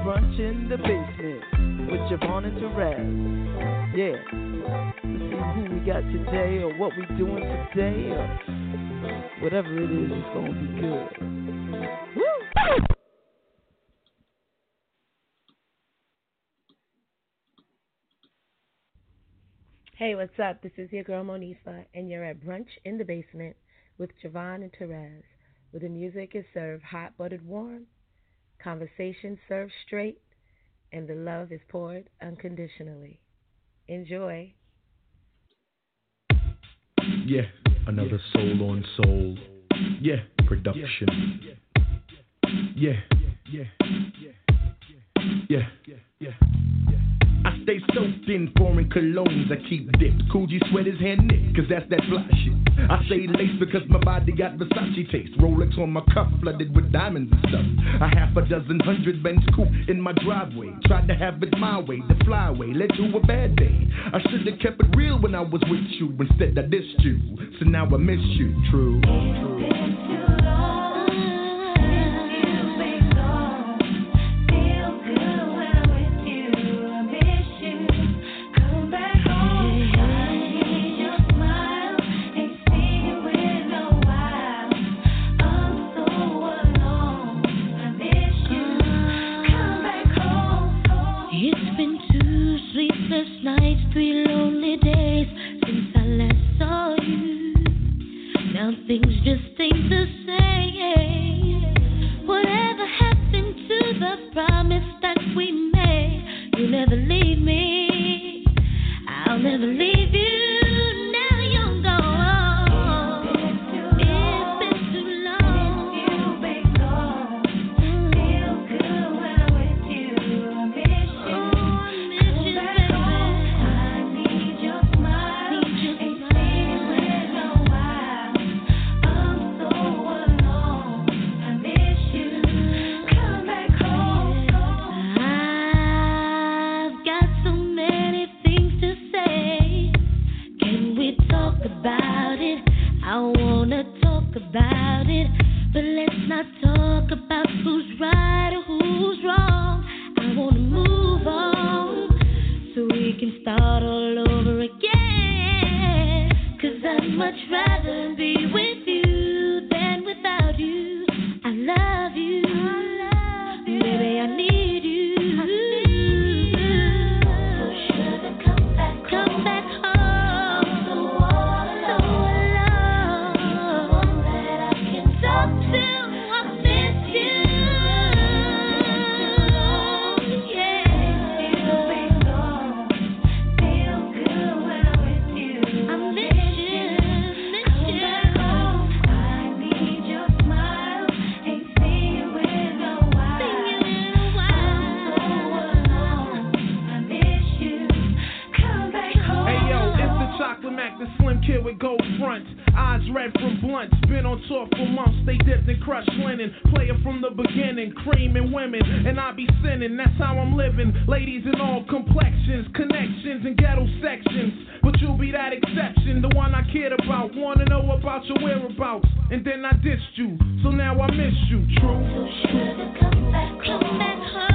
Brunch in the basement with JaVonne and Terez. Yeah. Let's see who we got today or what we doing today or whatever it is, it's gonna be good. Woo! Hey, what's up? This is your girl Monifah, and you're at Brunch in the Basement with JaVonne and Terez, where the music is served hot buttered warm, conversation served straight, and the love is poured unconditionally. Enjoy. Yeah, another soul on soul. Yeah, production. Yeah, yeah, yeah, yeah. I stay soaked in foreign colognes. I keep dipped. Coogi sweaters hand knit, cause that's that fly shit. I say lace because my body got Versace taste. Rolex on my cuff, flooded with diamonds and stuff. A half a dozen hundred Benz coupe in my driveway. Tried to have it my way, the flyway led to a bad day. I should have kept it real when I was with you. Instead, I dissed you. So now I miss you. True. True. Three lonely days since I last saw you. Now things just ain't the same. Whatever happened to the promise that we made? You never leave from the beginning, creaming women, and I be sinning. That's how I'm living. Ladies in all complexions, connections and ghetto sections. But you'll be that exception, the one I cared about. Wanna know about your whereabouts, and then I dissed you. So now I miss you. True. Come back home.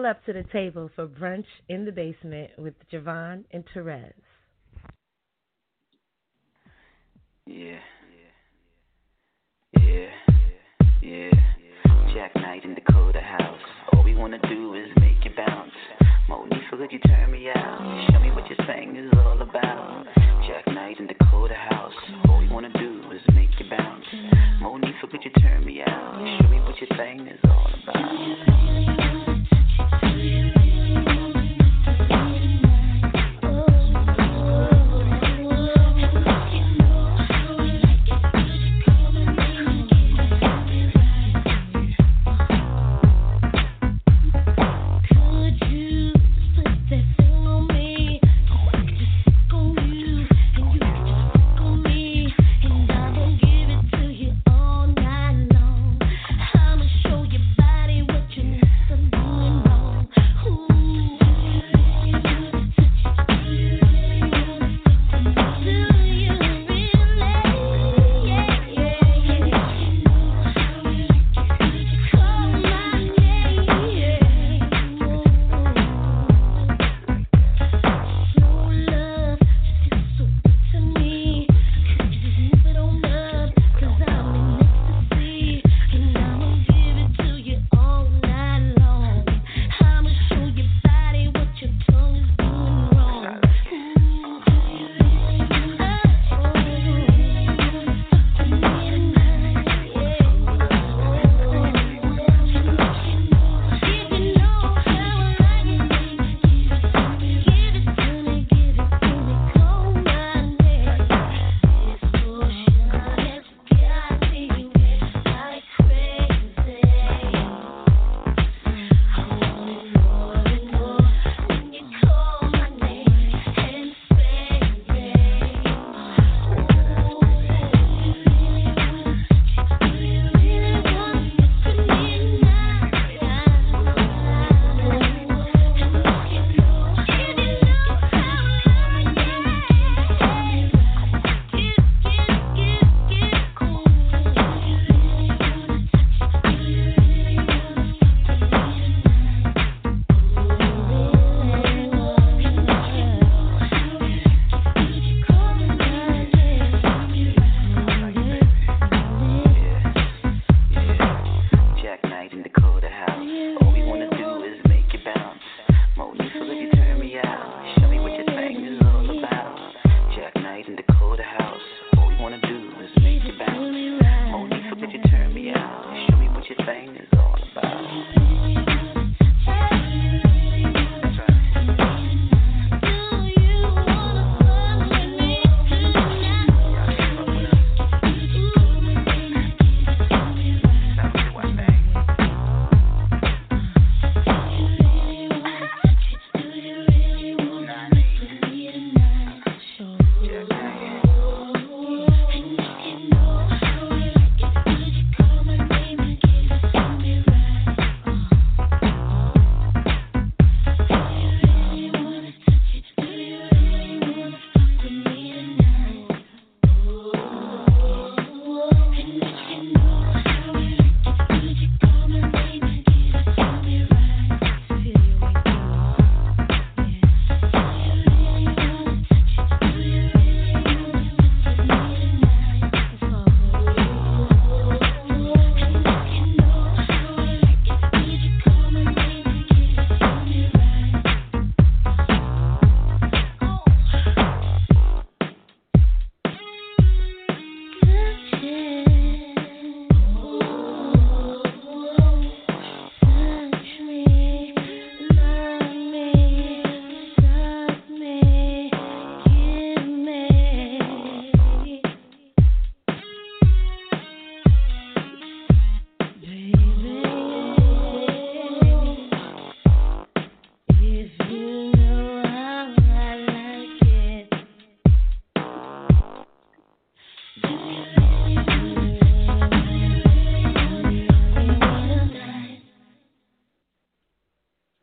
pull up to the table for brunch in the basement with JaVonne and Terez. Yeah. Yeah. Yeah. Jack Knight in Dakota house. All we wanna do is make you bounce. Monifah, could you turn me out? Show me what your thing is all about. Jack Knight in Dakota house. All we wanna do is make you bounce. Monifah, could you turn me out? Show me what your thing is all about.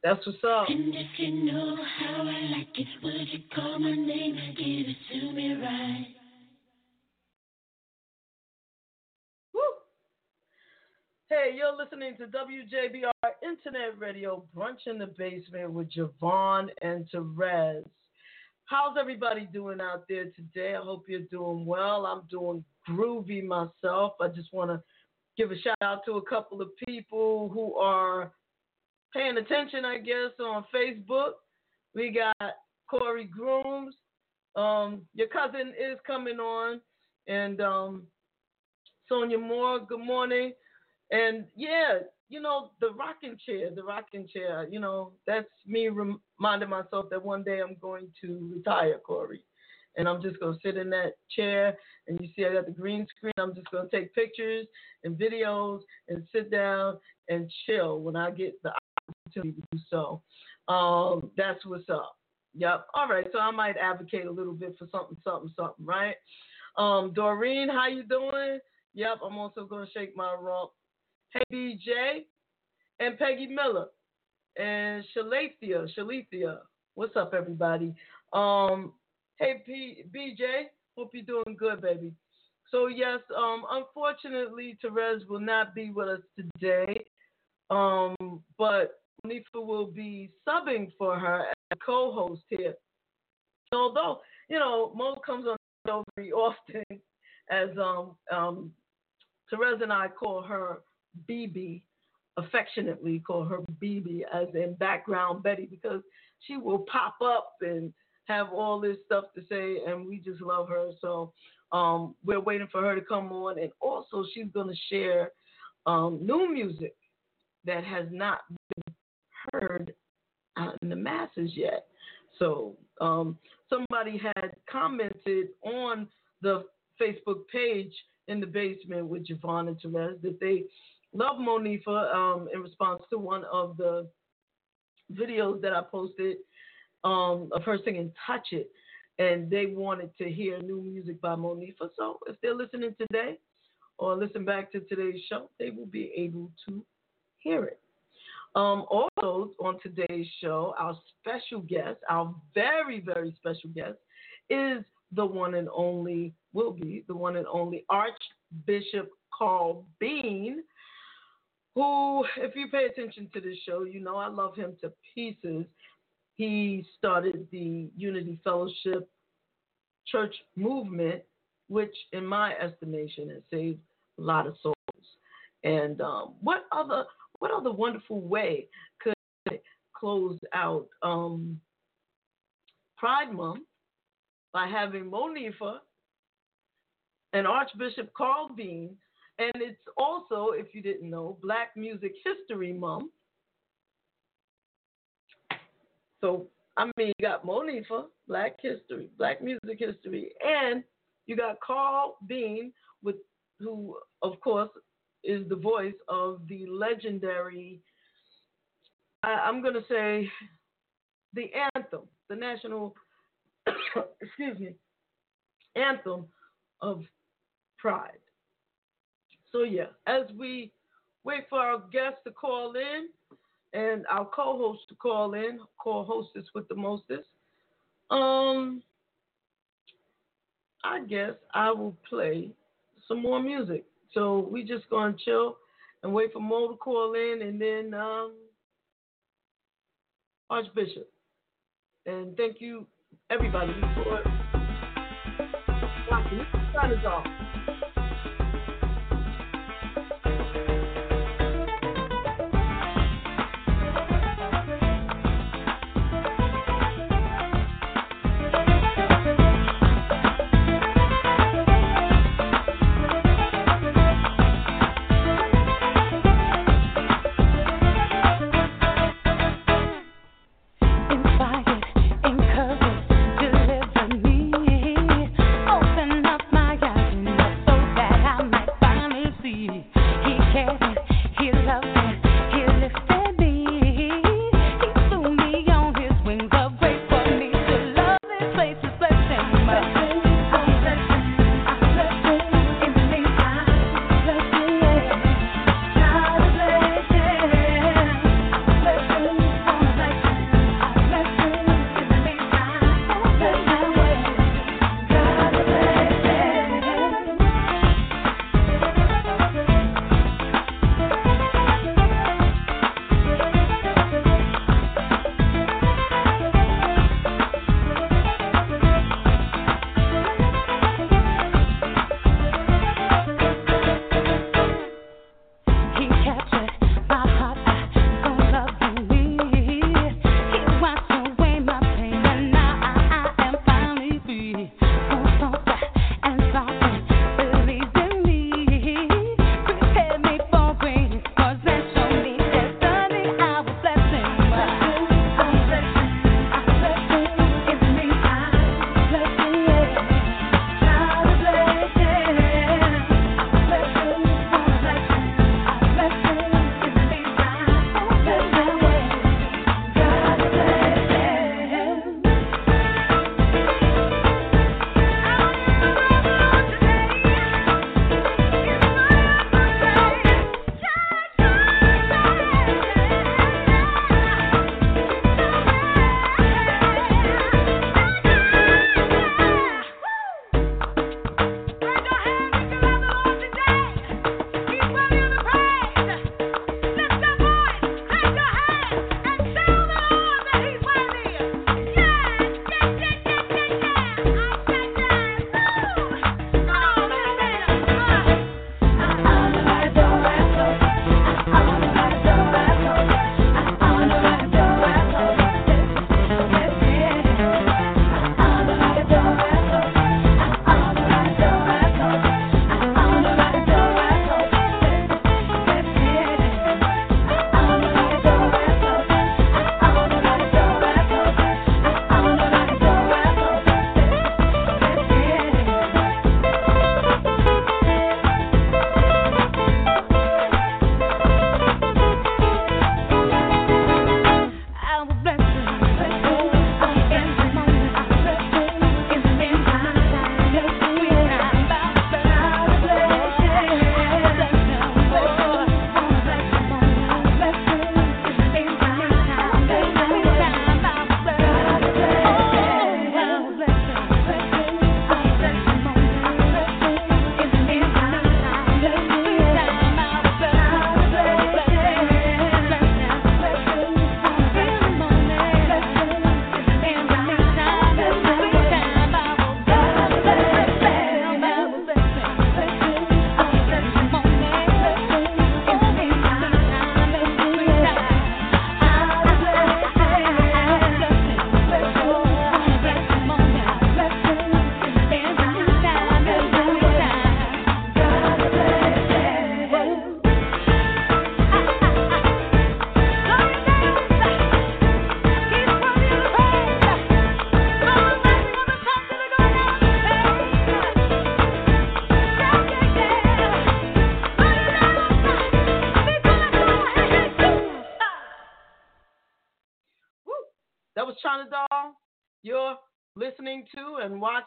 That's what's up. And if you know how I like it, would you call my name and give it to me right? Hey, you're listening to WJBR Internet Radio Brunch in the Basement with JaVonne and Terez. How's everybody doing out there today? I hope you're doing well. I'm doing groovy myself. I just want to give a shout out to a couple of people who are paying attention, I guess, on Facebook. We got Corey Grooms. Um, your cousin is coming on, and um, Sonia Moore. Good morning. And yeah, you know, the rocking chair, the rocking chair, you know, that's me reminding myself that one day I'm going to retire, Corey. And I'm just to sit in that chair. And you see, I got the green screen. I'm just to take pictures and videos and sit down and chill when I get the opportunity to do so. Um, that's what's up. Yep. All right. So I might advocate a little bit for something, something, something, right? Um, Doreen, how you doing? Yep. I'm also going to shake my rump Hey BJ and Peggy Miller and Shalethia. Shalethia. What's up, everybody? Um, hey P- BJ, hope you're doing good, baby. So yes, um, unfortunately, Terez will not be with us today. Um, but Monifah will be subbing for her as a co-host here. Although, you know, Mo comes on very often as um um Terez and I call her BB, affectionately call her BB, as in background Betty, because she will pop up and have all this stuff to say, and we just love her. So um, we're waiting for her to come on, and also she's going to share um, new music that has not heard in the masses yet. So um, somebody had commented on the Facebook page in the basement with JaVonne and Terez that they love Monifah um, in response to one of the videos that I posted um, of her singing Touch It. And they wanted to hear new music by Monifah. So if they're listening today or listen back to today's show, they will be able to hear it. Um, also, on today's show, our special guest, our very, very special guest, is the one and only, will be the one and only Archbishop Carl Bean who, if you pay attention to this show, you know I love him to pieces. He started the Unity Fellowship Church movement, which, in my estimation, has saved a lot of souls. And um, what other what other wonderful way could close out um, Pride Month by having Monifah and Archbishop Carl Bean and it's also, if you didn't know, Black Music History Month. So, I mean, you got Monifah, Black History, Black Music History, and you got Carl Bean, with who, of course, is the voice of the legendary. I, I'm going to say the anthem, the national, excuse me, anthem of pride. So yeah, as we wait for our guests to call in and our co-host to call in, co-hostess with the mostest, um, I guess I will play some more music. So we just gonna chill and wait for Mo to call in, and then um, Archbishop. And thank you everybody for watching. This is off.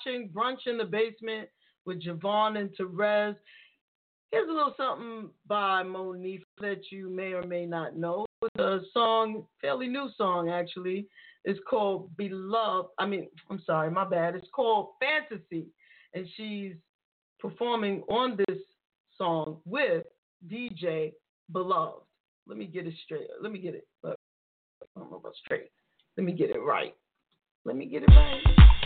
Watching Brunch in the Basement with JaVonne and Terez. Here's a little something by Monifah that you may or may not know. It's a song, fairly new song actually. It's called Beloved. I mean, I'm sorry, my bad. It's called Fantasy. And she's performing on this song with DJ Beloved. Let me get it straight. Let me get it. Look, I don't know about straight. Let me get it right. Let me get it right.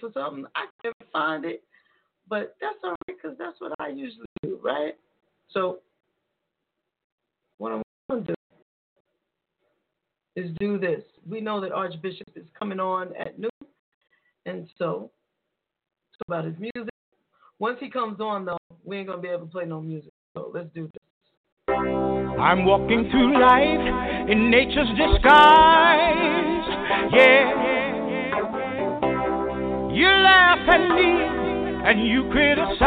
For something. I can't find it, but that's all right because that's what I usually do, right? So, what I'm going to do is do this. We know that Archbishop is coming on at noon, and so it's about his music. Once he comes on, though, we ain't gonna be able to play no music. So let's do this. I'm walking through life in nature's disguise. Yeah. You laugh at me and you criticize.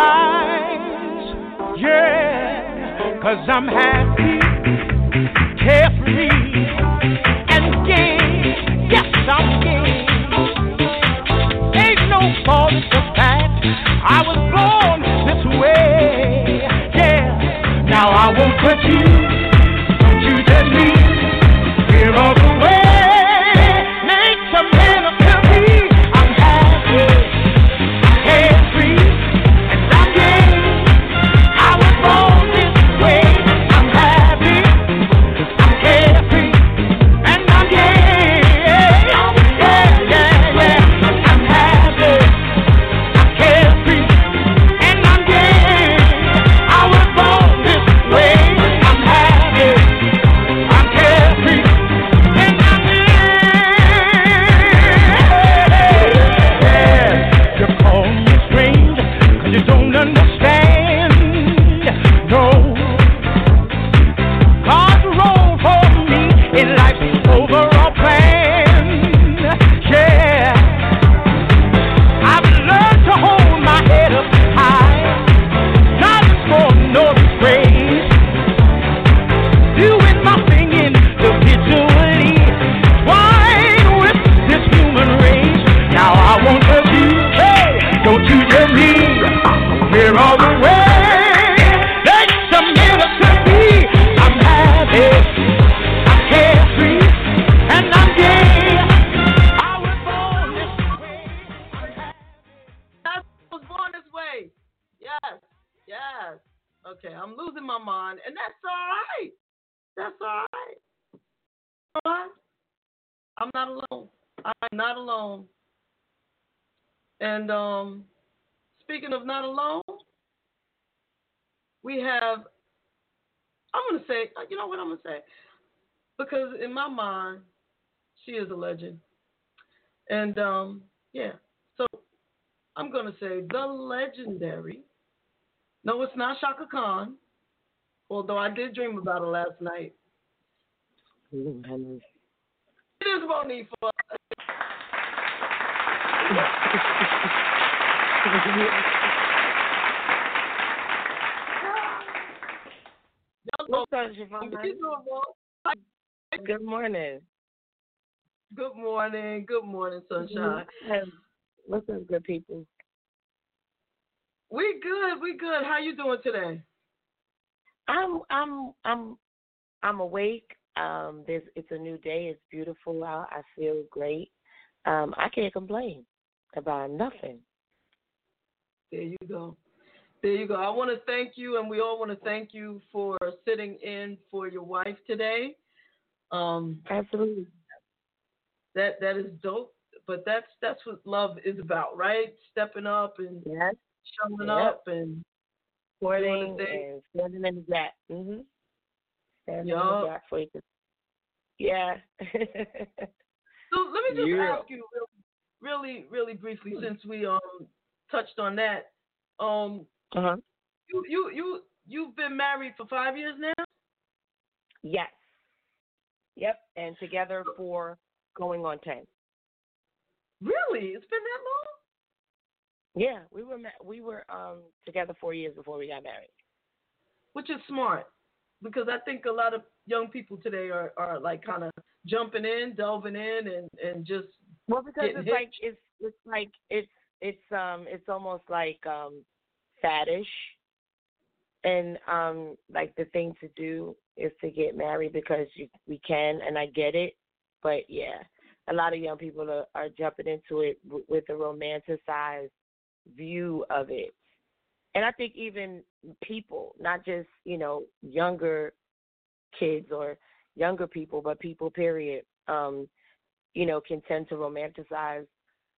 Yeah. Cause I'm happy, carefree, and gay. Yes, I'm gay. Ain't no fault the fact I was born this way. Yeah. Now I won't touch you. Don't you touch me. Not alone, we have. I'm gonna say, you know what I'm gonna say, because in my mind, she is a legend. And um, yeah, so I'm going to say the legendary. No, it's not Chaka Khan, although I did dream about her last night. It is Monifah. What's up, JaVonne? Good morning. Good morning. Good morning, sunshine. What's up, good people? We good. We good. How you doing today? I'm I'm I'm I'm awake. Um, there's it's a new day. It's beautiful out. I feel great. Um, I can't complain about nothing. There you go. There you go. I want to thank you, and we all want to thank you for sitting in for your wife today. Um, Absolutely. That that is dope. But that's that's what love is about, right? Stepping up and yes. showing Yep. up and Supporting doing the thing. and standing in the gap. Mm-hmm. Standing in the gap for you. Yeah. So let me just Yeah. ask you really, really, really briefly, since we um touched on that. Um, uh-huh. you you you you've been married for five years now. Yes. Yep. And together for going on ten. Really, it's been that long. Yeah, we were ma- we were um together four years before we got married. which is smart because I think a lot of young people today are, are like kind of jumping in, delving in, and, and just Well, because it's hit. like it's it's like it's it's um it's almost like um faddish, and um like the thing to do is to get married because you we can, and I get it, but yeah, a lot of young people are, are jumping into it w- with a romanticized view of it. And I think even people, not just, you know, younger kids or younger people, but people period, um, you know, can tend to romanticize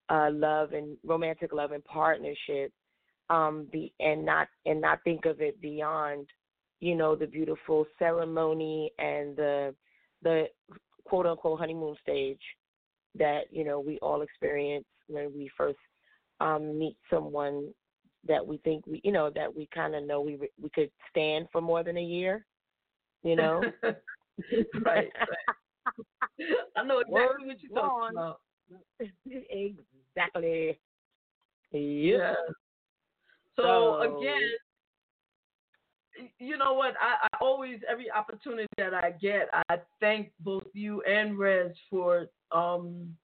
uh love and romantic love and partnership um be and not and not think of it beyond you know the beautiful ceremony and the the quote unquote honeymoon stage that you know we all experience when we first um meet someone that we think we you know that we kind of know we we could stand for more than a year you know right, right. I know exactly what you're talking about. exactly. Yeah. So, So- again, you know what? I, I always every opportunity that I get, I thank both you and Rez for um,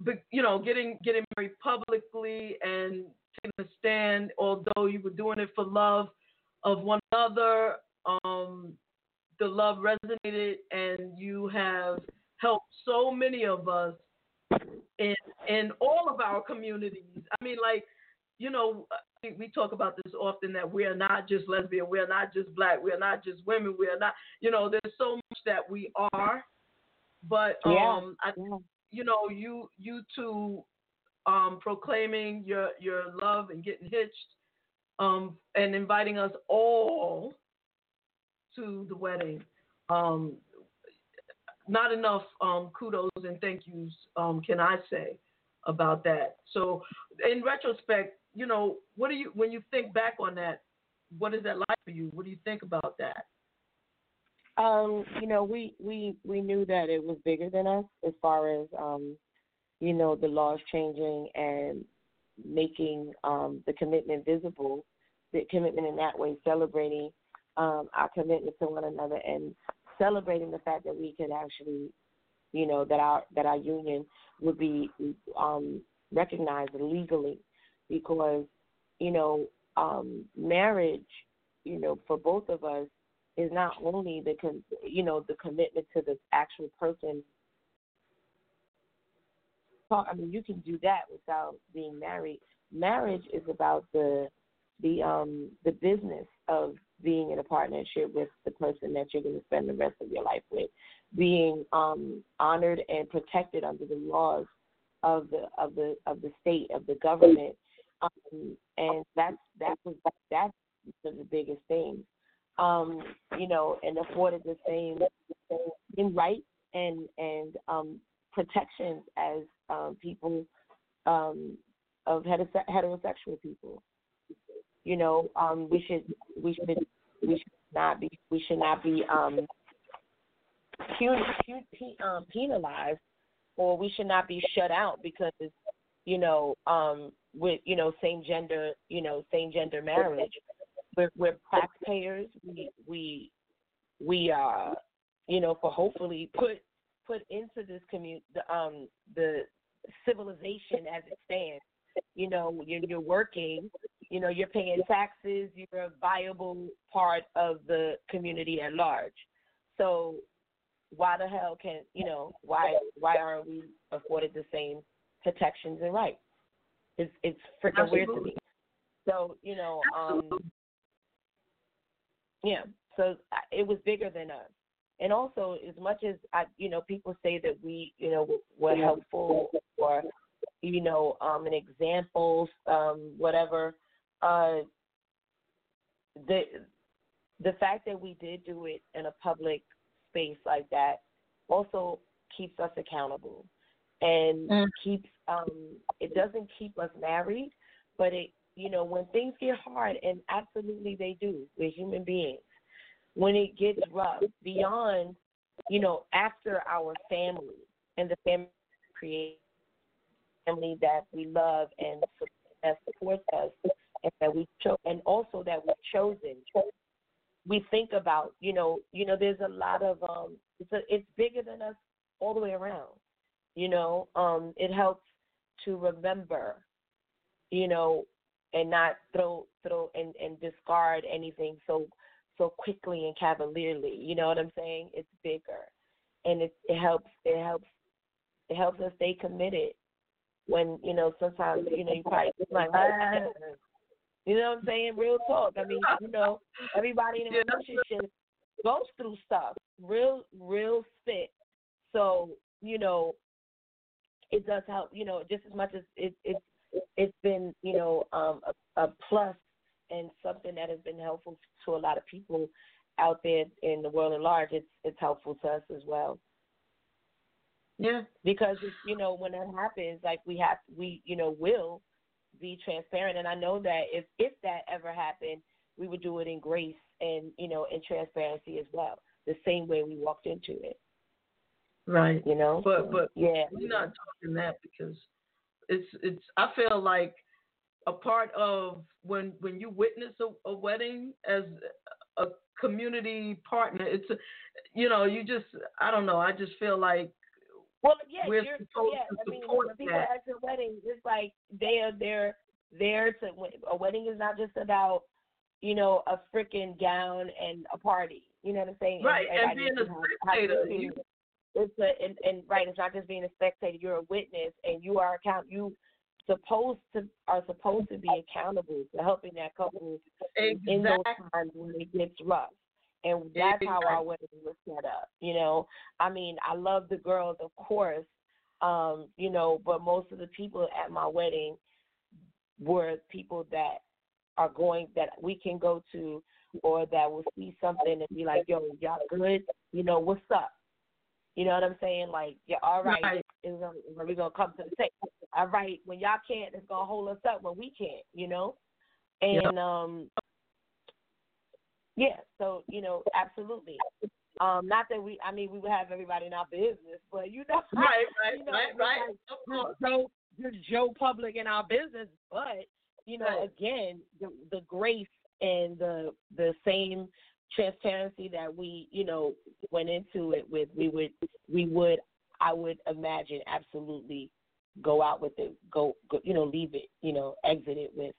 but, you know, getting getting married publicly and taking a stand. Although you were doing it for love of one another, um, the love resonated, and you have helped so many of us in in all of our communities. I mean, like, you know, we- talk about this often that we are not just lesbian, we are not just black, we are not just women, we are not, you know, there's so much that we are. But Yeah, um, I, you know, you you two um, proclaiming your your love and getting hitched, um, and inviting us all to the wedding. Um, not enough um, kudos and thank yous um, can I say about that. So, in retrospect, you know, what do you when you think back on that? What is that like for you? What do you think about that? Um, you know, we we we knew that it was bigger than us as far as um, you know, the laws changing and making um the commitment visible, the commitment in that way, celebrating um our commitment to one another and celebrating the fact that we could actually, you know, that our that our union would be um recognized legally because, you know, um marriage, you know, for both of us is not only the con- you know the commitment to the actual person. I mean, you can do that without being married. Marriage is about the the um the business of being in a partnership with the person that you're going to spend the rest of your life with, being um honored and protected under the laws of the of the of the state of the government, um, and that's that was that's of the biggest things um, you know, and afforded the same in rights and and um, protections as um, people um, of heterose- heterosexual people. You know, um, we should we should we should not be we should not be um, um, penalized or we should not be shut out because you know um, with you know same gender you know same gender marriage we're, we're taxpayers. We we we uh you know for hopefully put put into this community the um the civilization as it stands. You know, you're, you're working. You know, you're paying taxes. You're a viable part of the community at large. So why the hell can you know why why aren't we afforded the same protections and rights? It's it's freaking weird to me. So you know, um, yeah. So uh, it was bigger than us. And also, as much as I, you know, people say that we, you know, were helpful or, you know, um, an example, um, whatever. Uh, the the fact that we did do it in a public space like that also keeps us accountable and keeps um it doesn't keep us married but it you know when things get hard and absolutely they do we're human beings. When it gets rough beyond you know after our family and the family create family that we love and that supports us and that we cho- and also that we've chosen. We think about you know you know there's a lot of um it's a, it's bigger than us all the way around you know um it helps to remember you know and not throw throw and and discard anything so so quickly and cavalierly you know what i'm saying it's bigger and it it helps it helps it helps us stay committed when you know sometimes you know you probably just like ah. you know what I'm saying? Real talk. I mean, you know, everybody in a relationship goes through stuff. Real, real spit. So you know, it does help. You know, just as much as it it it's been you know um, a, a plus and something that has been helpful to a lot of people out there in the world at large. It's it's helpful to us as well. Yeah. Because it's, you know when that happens, like we have we you know will be transparent, and I know that if if that ever happened, we would do it in grace and you know in transparency as well, the same way we walked into it. Right. You know. But but yeah, we're not talking that because it's it's. I feel like a part of when when you witness a, a wedding as a community partner, it's a, you know you just I don't know. I just feel like well, yeah, we're you're, supposed yeah. to I mean, support when people that. at your wedding, it's like they are there there to. A wedding is not just about you know a freaking gown and a party. You know what I'm saying? Right, and everybody being a needs to have- have spectator, you- It's a and, and right. It's not just being a spectator. You're a witness, and you are account. You supposed to are supposed to be accountable to helping that couple in those Exactly. times when it gets rough. And that's how our wedding was set up. You know, I mean, I love the girls, of course, um, you know, but most of the people at my wedding were people that are going that we can go to or that will see something and be like, yo, y'all good? You know, what's up? You know what I'm saying? Like, yeah, all right, Right. It's gonna, we're gonna come to the table. All right, when y'all can't, it's gonna hold us up when we can't. You know, and um, yeah. So you know, absolutely. Um, not that we, I mean, we would have everybody in our business, but you know, Right, right, you know, right, right. like. Joe, you're Joe Public in our business, but you know, Right. again, the, the grace and the the same transparency that we, you know, went into it with, we would, we would, I would imagine, absolutely go out with it, go, go you know, leave it, you know, exit it with.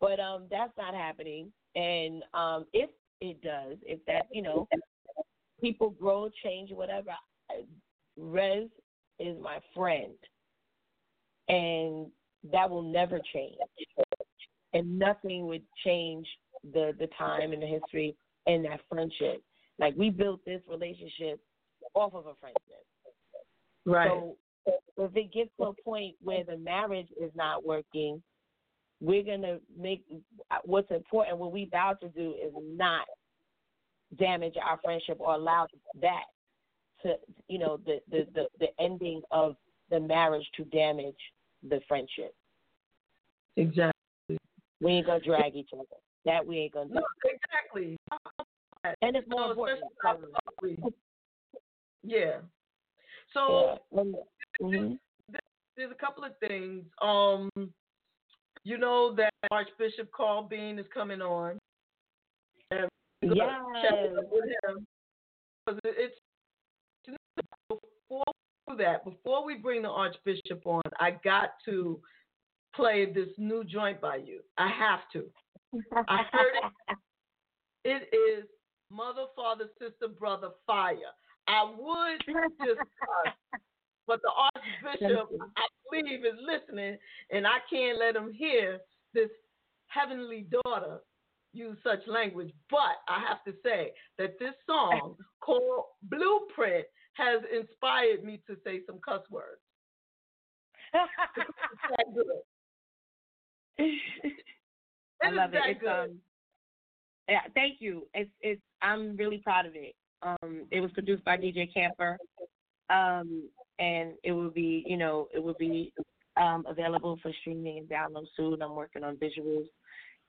But um, that's not happening. And um, if it does, if that, you know, people grow, change, whatever. Rez is my friend, and that will never change. And nothing would change the the time and the history and that friendship. Like we built this relationship off of a friendship. Right. So if it gets to a point where the marriage is not working, we're gonna make what's important. What we vow to do is not damage our friendship or allow that to, you know, the the the, the ending of the marriage to damage the friendship. Exactly. We ain't gonna drag each other. That we ain't gonna do. No, exactly. And it's more No, important. Yeah. So Yeah. Mhm. there's a couple of things. Um, you know that Archbishop Carl Bean is coming on. And we're gonna chat Yes. with him. 'Cause it- It's before that, before we bring the Archbishop on, I got to play this new joint by you. I have to. I heard it. It is Mother, Father, Sister, Brother, Fire. I would just cuss, but the Archbishop, I believe, is listening, and I can't let him hear this heavenly daughter use such language. But I have to say that this song called Blueprint has inspired me to say some cuss words. It's that good. I It is love it. that It's, good. um, yeah, thank you. It's it's I'm really proud of it. Um, it was produced by DJ Camper, um, and it will be you know it will be um, available for streaming and download soon. I'm working on visuals,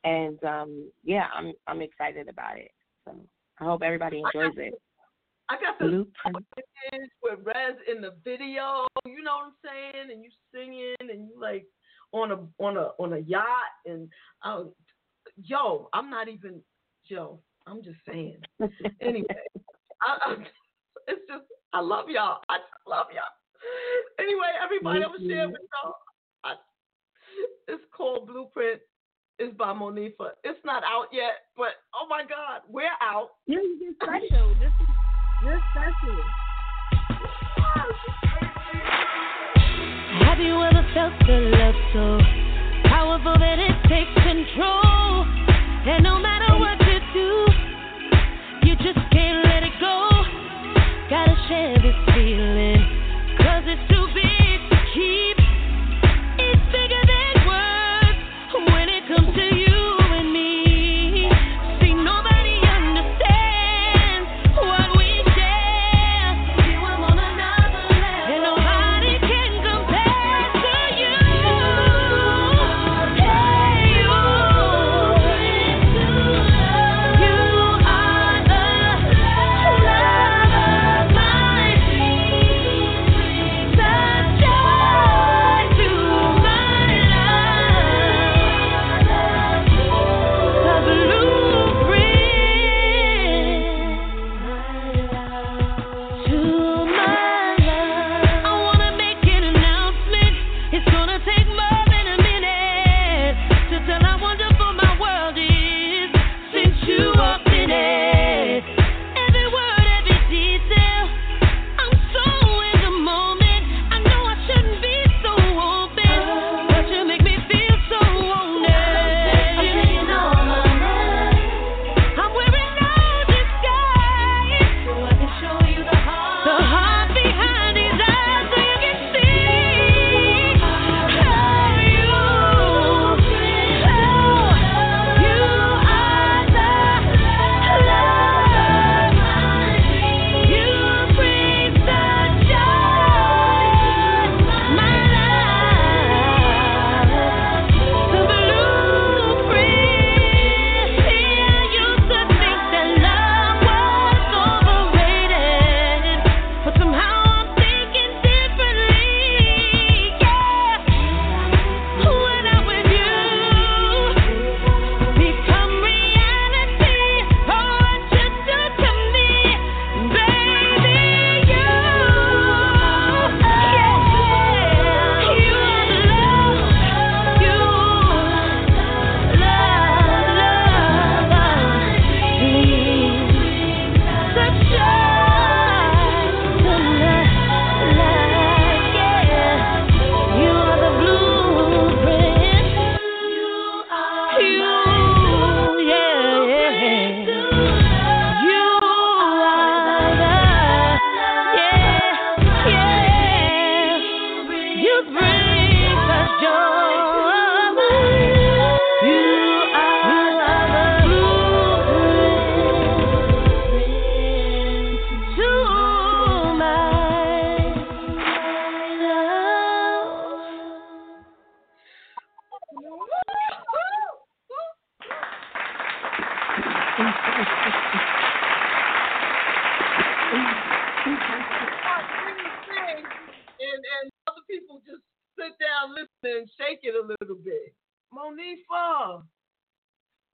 and um, yeah, I'm I'm excited about it. So I hope everybody enjoys it. I got the with Rez in the video. You know what I'm saying? And you singing, and you like on a on a on a yacht, and um, yo, I'm not even yo. I'm just saying. anyway, I, I, it's just I love y'all. I love y'all. Anyway, everybody, I'm gonna share with y'all. I, it's called Blueprint. It's by Monifah. It's not out yet, but oh my God, we're out. Yeah, you get special. This is this special. Have you ever felt the love so powerful that it takes control. And no matter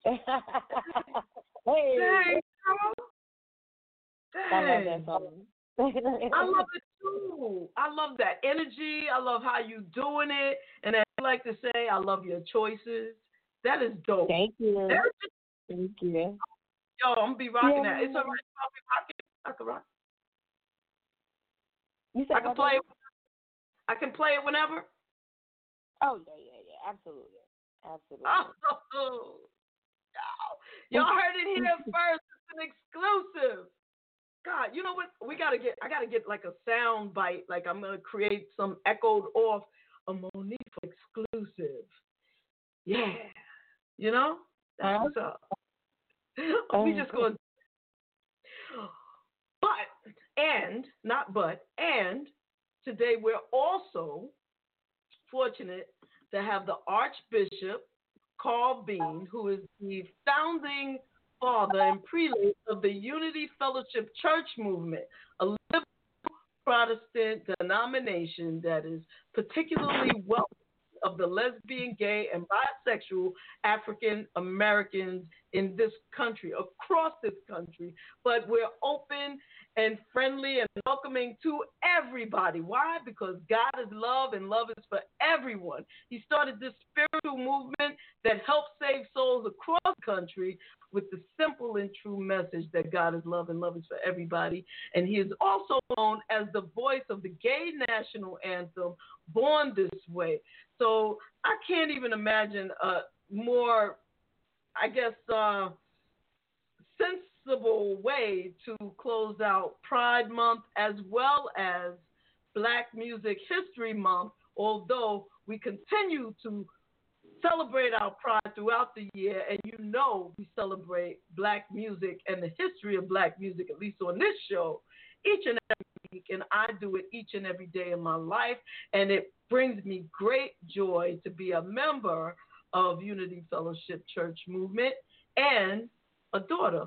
Hey. Dang. I love that song. I love it too. I love that energy. I love how you doing it. And I like to say, I love your choices. That is dope. Thank you. Just- Thank you. Yo, I'm gonna be rocking Yeah. that. It's all right. I'll be rocking. I can rock. You said I can play it. I can play it whenever. Oh yeah, yeah, yeah. Absolutely, absolutely. Oh, y'all heard it here first. It's an exclusive. God, you know what? We gotta get. I gotta get like a sound bite. Like I'm gonna create some echoed off a Monique exclusive. Yeah, you know that's what's up. we just going. But and not but and today we're also fortunate to have the Archbishop Carl Bean, who is the founding father and prelate of the Unity Fellowship Church movement, a liberal Protestant denomination that is particularly welcoming of the lesbian, gay, and bisexual African Americans in this country, across this country, but we're open and friendly and welcoming to everybody. Why? Because God is love and love is for everyone. He started this spiritual movement that helps save souls across the country with the simple and true message that God is love and love is for everybody. And he is also known as the voice of the gay national anthem, Born This Way. So I can't even imagine a more, I guess, uh, sensible way to close out Pride Month as well as Black Music History Month, although we continue to celebrate our pride throughout the year, and you know we celebrate black music and the history of black music, at least on this show, each and every week, and I do it each and every day in my life, and it brings me great joy to be a member of Unity Fellowship Church Movement and a daughter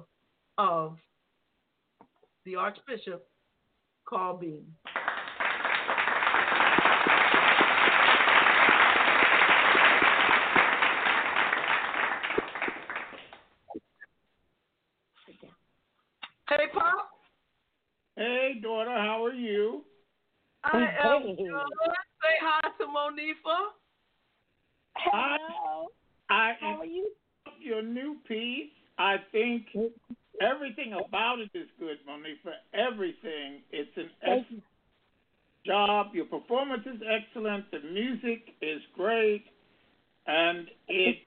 of the Archbishop Carl Bean. Hey, Pop. Hey, daughter, how are you? I am good. Say hi to Monifah. Hello. I, I how are you? Your new piece. I think everything about it is good, Monique. For Everything. It's an excellent job. Your performance is excellent. The music is great, and it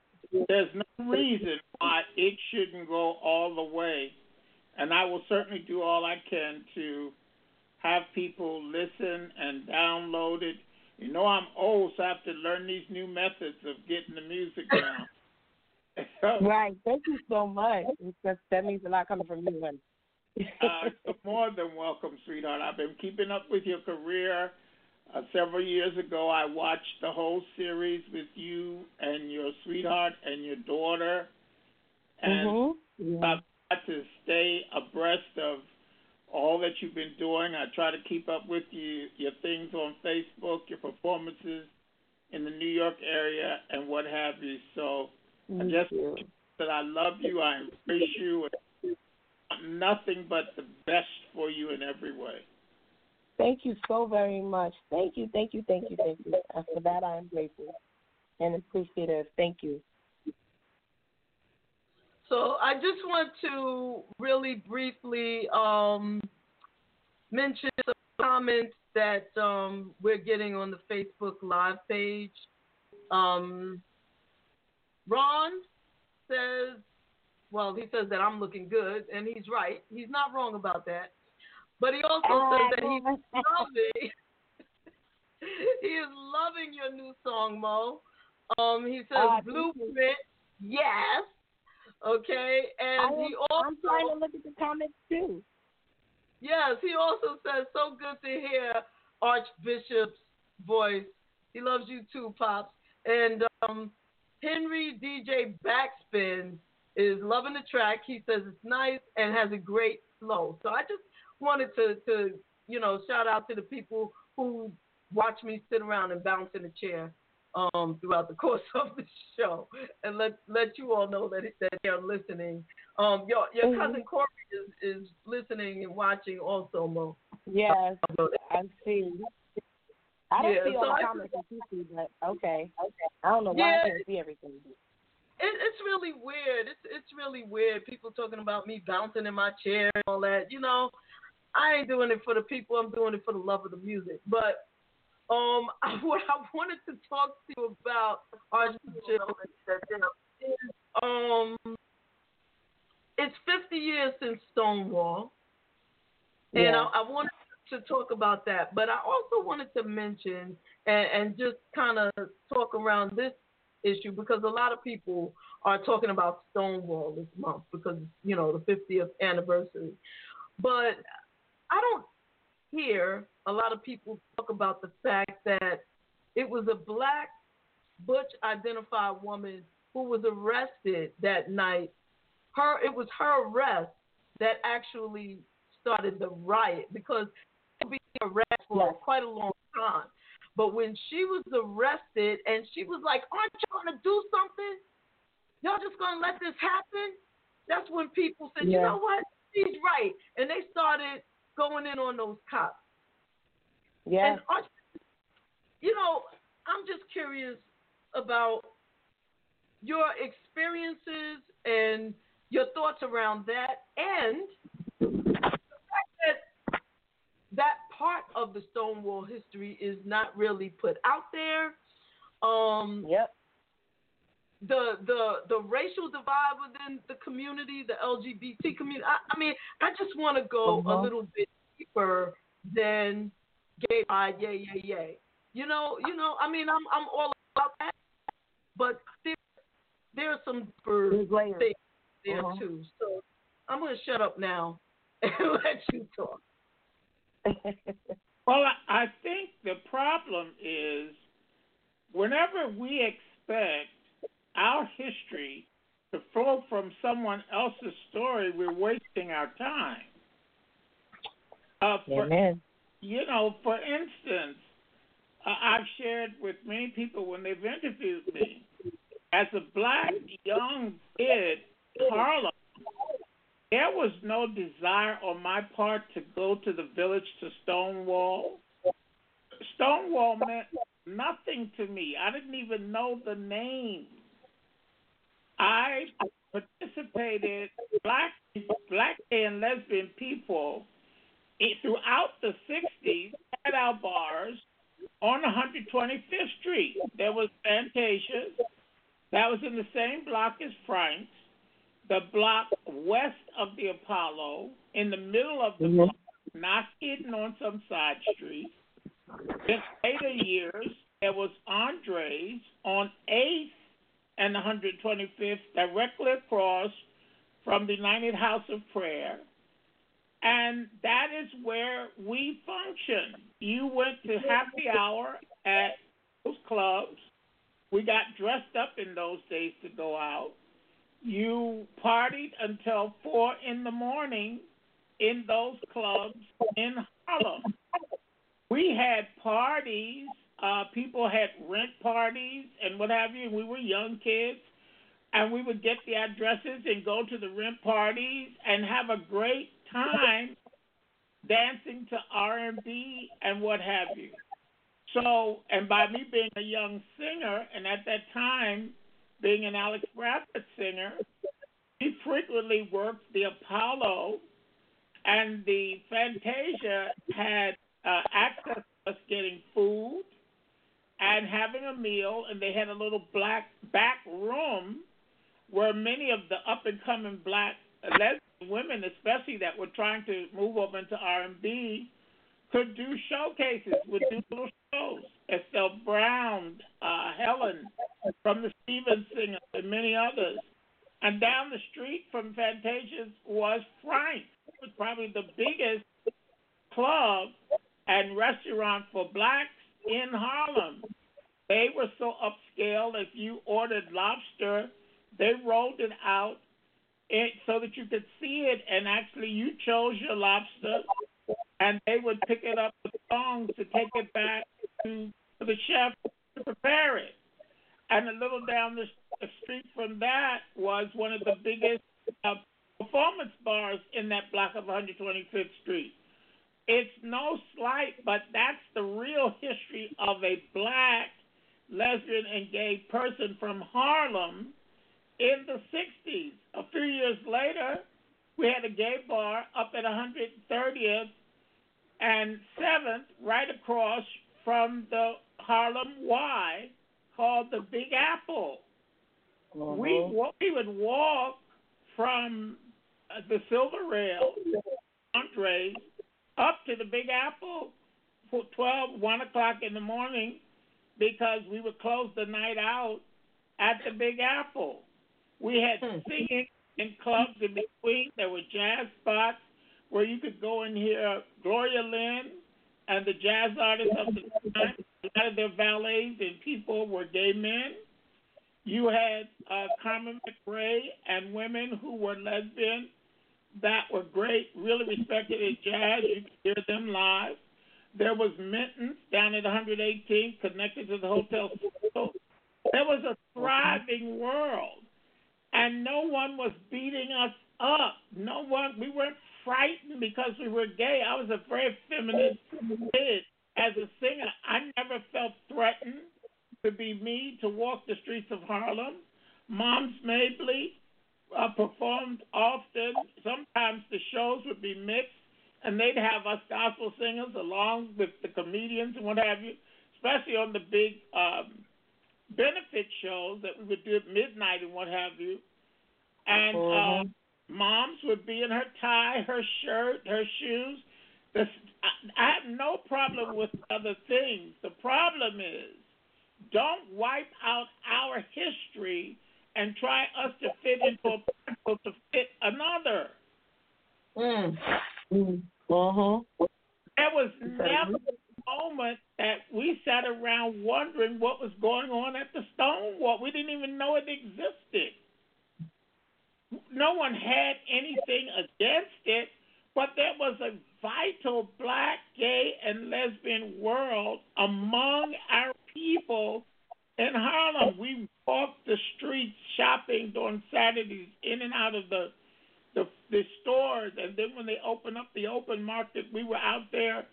there's no reason why it shouldn't go all the way and I will certainly do all I can to have people listen and download it. You know I'm old, so I have to learn these new methods of getting the music down. right. Thank you so much. That, that means a lot coming from you, honey. uh, more than welcome, sweetheart. I've been keeping up with your career. Uh, several years ago, I watched the whole series with you and your sweetheart and your daughter, and mm-hmm. yeah to stay abreast of all that you've been doing. I try to keep up with you, your things on Facebook, your performances in the New York area, and what have you. So I just too. that I love you, I embrace you, and nothing but the best for you in every way. Thank you so very much. Thank you, thank you, thank you, thank you. For that, I am grateful and appreciative. Thank you. So I just want to really briefly um, mention some comments that um, we're getting on the Facebook Live page. Um, Ron says, well, he says that I'm looking good, and he's right. He's not wrong about that. But he also says that he's loving. he is loving your new song, Mo. Um, he says uh, blueprint, yes. Okay, and am, he also. I'm trying to look at the comments too. Yes, he also says, "So good to hear Archbishop's voice. He loves you too, pops." And um, Henry DJ Backspin is loving the track. He says it's nice and has a great flow. So I just wanted to, to you know, shout out to the people who watch me sit around and bounce in a chair um, throughout the course of the show, and let let you all know that that they're listening. Um, your your mm-hmm. cousin Corey is, is listening and watching also, Mo. Yes, I see. I don't yeah, see all so the comments that you see, but okay. Okay. I don't know why Yeah. I can't see everything. It, it's really weird. It's it's really weird. People talking about me bouncing in my chair and all that. You know, I ain't doing it for the people. I'm doing it for the love of the music. But um, what I wanted to talk to you about, Archbishop, is um, it's 50 years since Stonewall, and I, I wanted to talk about that. But I also wanted to mention and, and just kind of talk around this issue because a lot of people are talking about Stonewall this month because you know the 50th anniversary. But I don't hear a lot of people talk about the fact that it was a black butch identified woman who was arrested that night. Her it was her arrest that actually started the riot because been arrested for Yes. quite a long time. But when she was arrested and she was like, Aren't you gonna do something? Y'all just gonna let this happen? that's when people said, you know what, he's right, and they started going in on those cops. Yeah. And you know, I'm just curious about your experiences and your thoughts around that, and the fact that that part of the Stonewall history is not really put out there. Um, yep. The the the racial divide within the community, the LGBT community. I, I mean, I just want to go a Uh-huh. little bit deeper than gay pride, yay, yay, yay. You know, you know. I mean, I'm I'm all about that, but there there are some deeper things there Uh-huh. too. So I'm gonna shut up now and let you talk. Well, I think the problem is whenever we expect our history to flow from someone else's story, we're wasting our time. Uh, for, Amen. You know, for instance, uh, I've shared with many people when they've interviewed me, as a black young kid Harlem, there was no desire on my part to go to the village to Stonewall. Stonewall meant nothing to me. I didn't even know the name. I participated black black and lesbian people eh, throughout the '60s at our bars on 125th Street. There was Fantasia. That was in the same block as Frank's. The block west of the Apollo, in the middle of the Mhm. block, not hidden on some side street. In later years, there was Andres on 8th and 125th, directly across from the United House of Prayer. And that is where we function. You went to happy hour at those clubs. We got dressed up in those days to go out. You partied until four in the morning in those clubs in Harlem. We had parties. Uh, people had rent parties and what have you. We were young kids, and we would get the addresses and go to the rent parties and have a great time dancing to R&B and what have you. So, and by me being a young singer, and at that time being an Alex Bradford singer, he frequently worked the Apollo, and the Fantasia had uh, access to us getting food and having a meal, and they had a little black back room where many of the up and coming black lesbian women, especially that were trying to move over into R and B, could do showcases, would do little shows. Estelle Brown, uh, Helen from the Stevens Singers, and many others. And down the street from Fantasia's was Frank. It was probably the biggest club and restaurant for blacks in Harlem. They were so upscale. If you ordered lobster, they rolled it out it, so that you could see it, and actually you chose your lobster, and they would pick it up with tongs to take it back to, to the chef to prepare it. And a little down the street from that was one of the biggest uh, performance bars in that block of 125th Street. It's no slight, but that's the real history of a black lesbian and gay person from Harlem in the 60s. A few years later, we had a gay bar up at 130th and 7th, right across from the Harlem Y, called the Big Apple. We wa- we would walk from uh, the Silver Rail, Andres, up to the Big Apple for 12, 1 o'clock in the morning because we would close the night out at the Big Apple. We had singing in clubs in between. There were jazz spots where you could go and hear Gloria Lynne and the jazz artists of the time. A lot of their valets and people were gay men. You had uh, Carmen McRae and women who were lesbian that were great, really respected in jazz. You could hear them live. There was Minton's down at 118, connected to the Hotel. There was a thriving world. and no one was beating us up. No one. We weren't frightened because we were gay. I was a very feminine kid. As a singer, I never felt threatened to be me to walk the streets of Harlem. Moms Mabley uh, performed often. Sometimes the shows would be mixed, and they'd have us gospel singers along with the comedians and what have you, especially on the big um, benefit shows that we would do at midnight and what have you. And uh, moms would be in her tie, her shirt, her shoes. The, I, I have no problem with other things. The problem is don't wipe out our history and try us to fit into a particle to fit another. Mm. Mm. Uh-huh. There was never a moment that we sat around wondering what was going on at the Stonewall. We didn't even know it existed. No one had anything against it, but there was a vital black, gay, and lesbian world among our people in Harlem. We walked the streets shopping on Saturdays, in and out of the the, the stores, and then when they opened up the open market, we were out there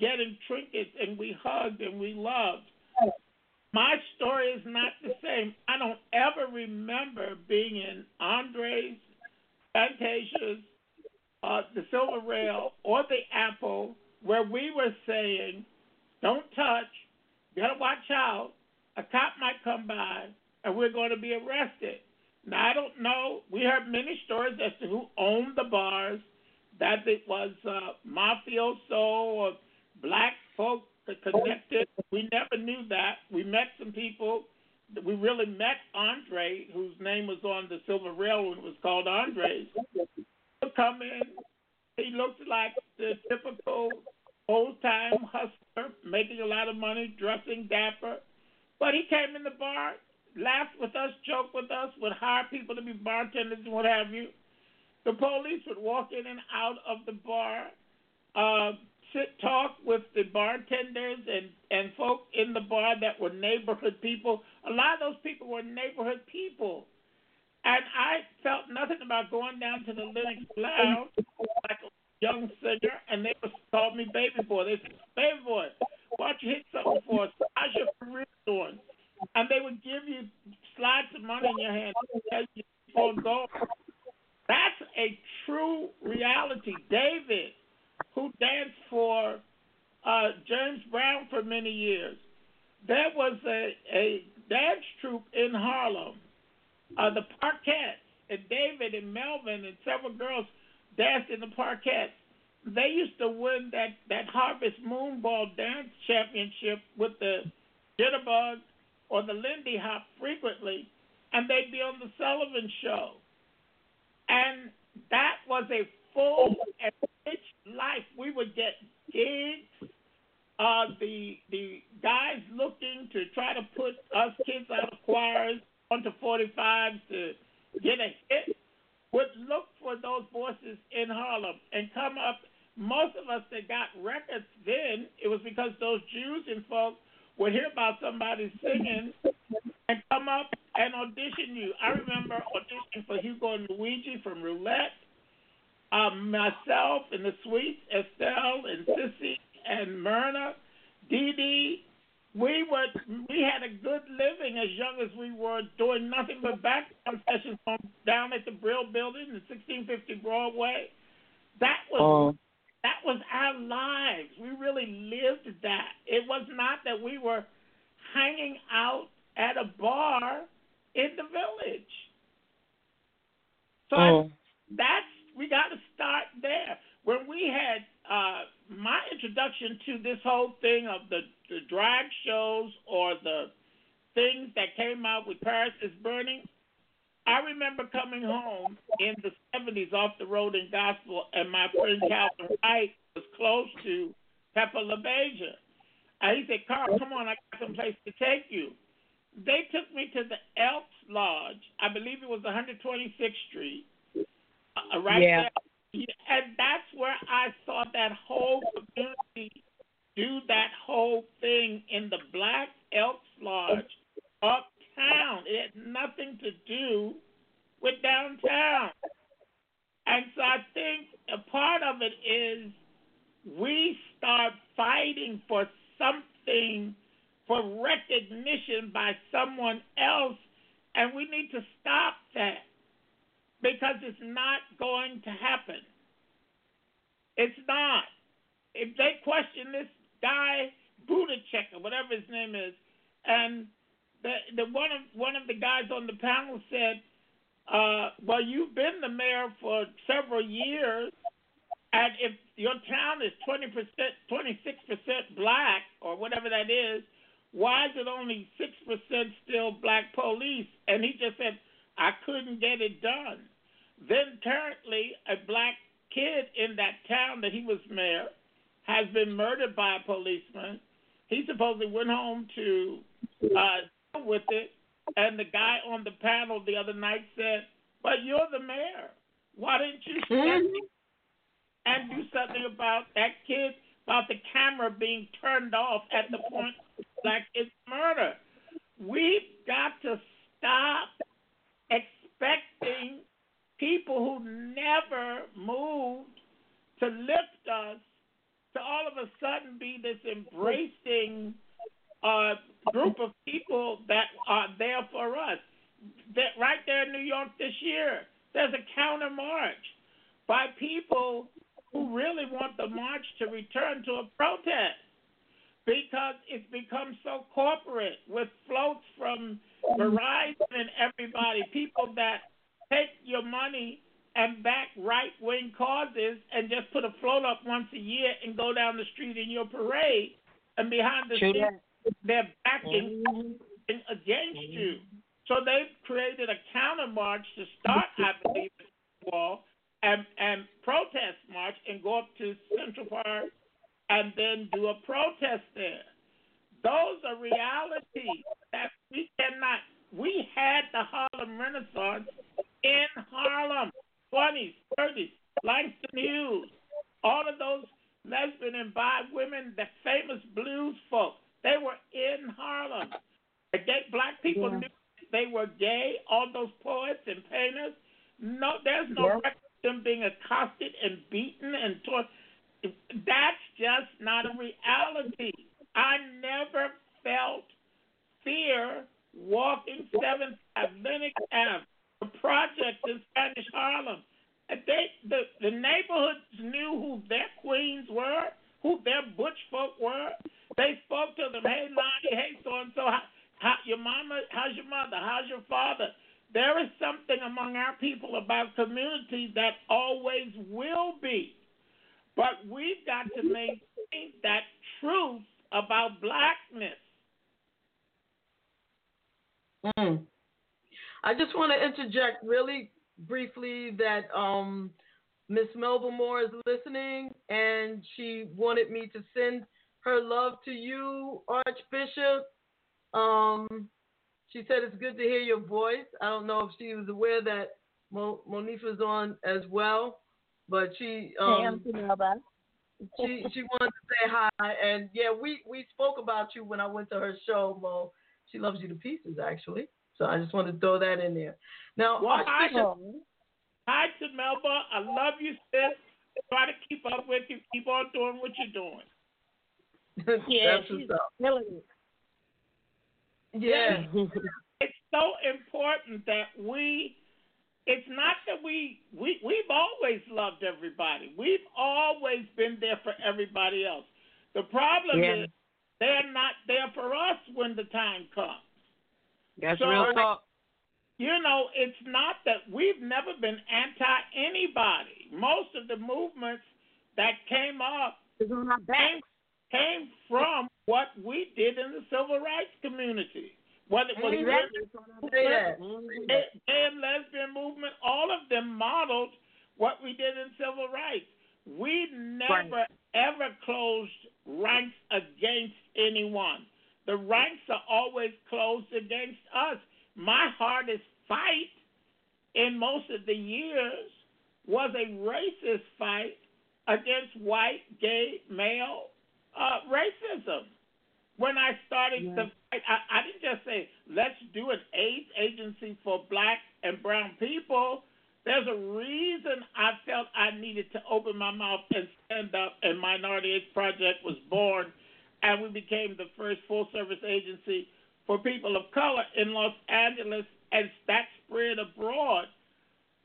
getting trinkets, and we hugged and we loved. My story is not the same. I don't ever remember being in Andre's, Fantasia's, uh, the Silver Rail, or the Apple, where we were saying, "Don't touch, you gotta watch out. A cop might come by, and we're going to be arrested." Now I don't know. We heard many stories as to who owned the bars. That it was uh, mafioso or black folk connected. We never knew that. We met some people. We really met Andre, whose name was on the Silver Railroad. It was called Andre's. Come in. He looked like the typical old time hustler, making a lot of money, dressing dapper. But he came in the bar, laughed with us, joked with us, would hire people to be bartenders and what have you. The police would walk in and out of the bar, uh, sit talk with the bartenders and and folk in the bar that were neighborhood people. A lot of those people were neighborhood people, and I felt nothing about going down to the Lenox Lounge like a young singer, and they was called me baby boy. They said, "Baby boy, why don't you hit something for us? How's your career doing?" And they would give you slides of money in your hand and tell you before go. That's a true reality. David who danced for uh, James Brown for many years. There was a, a dance troupe in Harlem, uh, the Parkettes, and David and Melvin and several girls danced in the Parkettes. They used to win that, that Harvest Moon Ball dance championship with the Jitterbug or the Lindy Hop frequently, and they'd be on the Sullivan Show. And that was a full and rich life. We would get gigs. Uh, the the guys looking to try to put us kids out of choirs onto 45s to get a hit would look for those voices in Harlem and come up. Most of us that got records then, it was because those Jews and folks would hear about somebody singing and come up and audition you. I remember auditioning for Hugo and Luigi from Roulette um, myself and the Sweets, Estelle and Sissy and Myrna, Dee Dee, we were we had a good living as young as we were, doing nothing but background sessions on, down at the Brill Building in 1650 Broadway. That was uh, that was our lives. We really lived that. It was not that we were hanging out at a bar in the village. So uh, I, that's we got to start there. When we had uh, my introduction to this whole thing of the, the drag shows or the things that came out with Paris is Burning, I remember coming home in the 70s off the road in gospel, and my friend Calvin Wright was close to Pepper LaBeija. He said, Carl, come on, I got some place to take you. They took me to the Elks Lodge. I believe it was 126th Street Uh, right yeah. there. And that's where I saw that whole community do that whole thing in the Black Elks Lodge uptown. It had nothing to do with downtown. And so I think a part of it is we start fighting for something for recognition by someone else, and we need to stop that because it's not going to happen. It's not. If they question this guy Budacek or whatever his name is, and the the one of one of the guys on the panel said, uh, "Well, you've been the mayor for several years, and if your town is twenty percent, twenty six percent black or whatever that is, why is it only six percent still black police?" And he just said, "I couldn't get it done." Then currently, a black kid in that town that he was mayor has been murdered by a policeman. He supposedly went home to uh, deal with it, and the guy on the panel the other night said, "But you're the mayor. Why didn't you step and do something about that kid, about the camera being turned off at the point like it's murder? We've got to stop expecting people who never moved to lift us to all of a sudden be this embracing uh, group of people that are there for us. That right there in New York this year, there's a counter march by people who really want the march to return to a protest because it's become so corporate with floats from Verizon and everybody, people that take your money and back right wing causes and just put a float up once a year and go down the street in your parade and behind the True scenes they're backing mm-hmm. against mm-hmm. you. So they've created a counter march to start, I believe, wall and and protest march and go up to Central Park and then do a protest there. Those are realities that we cannot. We had the Harlem Renaissance in Harlem, 20s, 30s, Langston Hughes, all of those lesbian and bi women, the famous blues folk, they were in Harlem. The gay black people Yeah. knew they were gay. All those poets and painters. No, there's no Yeah. record of them being accosted and beaten and tortured. That's just not a reality. I never felt fear walking Seventh Atlantic Ave, the project in Spanish Harlem. And They the the neighborhoods knew who their queens were, who their butch folk were. They spoke to them, hey Lonnie, hey so and so, how, how your mama, how's your mother, how's your father? There is something among our people about community that always will be. But we've got to maintain that truth about blackness. Mm. I just want to interject really briefly that um, Miss Melba Moore is listening, and she wanted me to send her love to you, Archbishop. Um, she said it's good to hear your voice. I don't know if she was aware that Mo- Monifah's on as well, but she um, hey, I'm Melba. she she wanted to say hi, and yeah, we we spoke about you when I went to her show, Mo. She loves you to pieces, actually. So I just want to throw that in there. Now, Well, hi, Archbishop, hi to Melba. I love you, sis. Try to keep up with you. Keep on doing what you're doing. Yeah, that's she's what's killing it. Yeah. It's so important that we. It's not that we we we've always loved everybody. We've always been there for everybody else. The problem Yeah. is they're not there for us when the time comes. That's So, real talk. You know, it's not that we've never been anti anybody. Most of the movements that came up came, came from what we did in the civil rights community. Whether it was Exactly. women's Say movement, gay gay and lesbian movement, all of them modeled what we did in civil rights. We never ever closed ranks against anyone. The ranks are always closed against us. My hardest fight in most of the years was a racist fight against white, gay, male uh, racism. When I started the I, I didn't just say let's do an AIDS agency for black and brown people. There's a reason I felt I needed to open my mouth and stand up, and Minority AIDS Project was born, and we became the first full service agency for people of color in Los Angeles, and that spread abroad.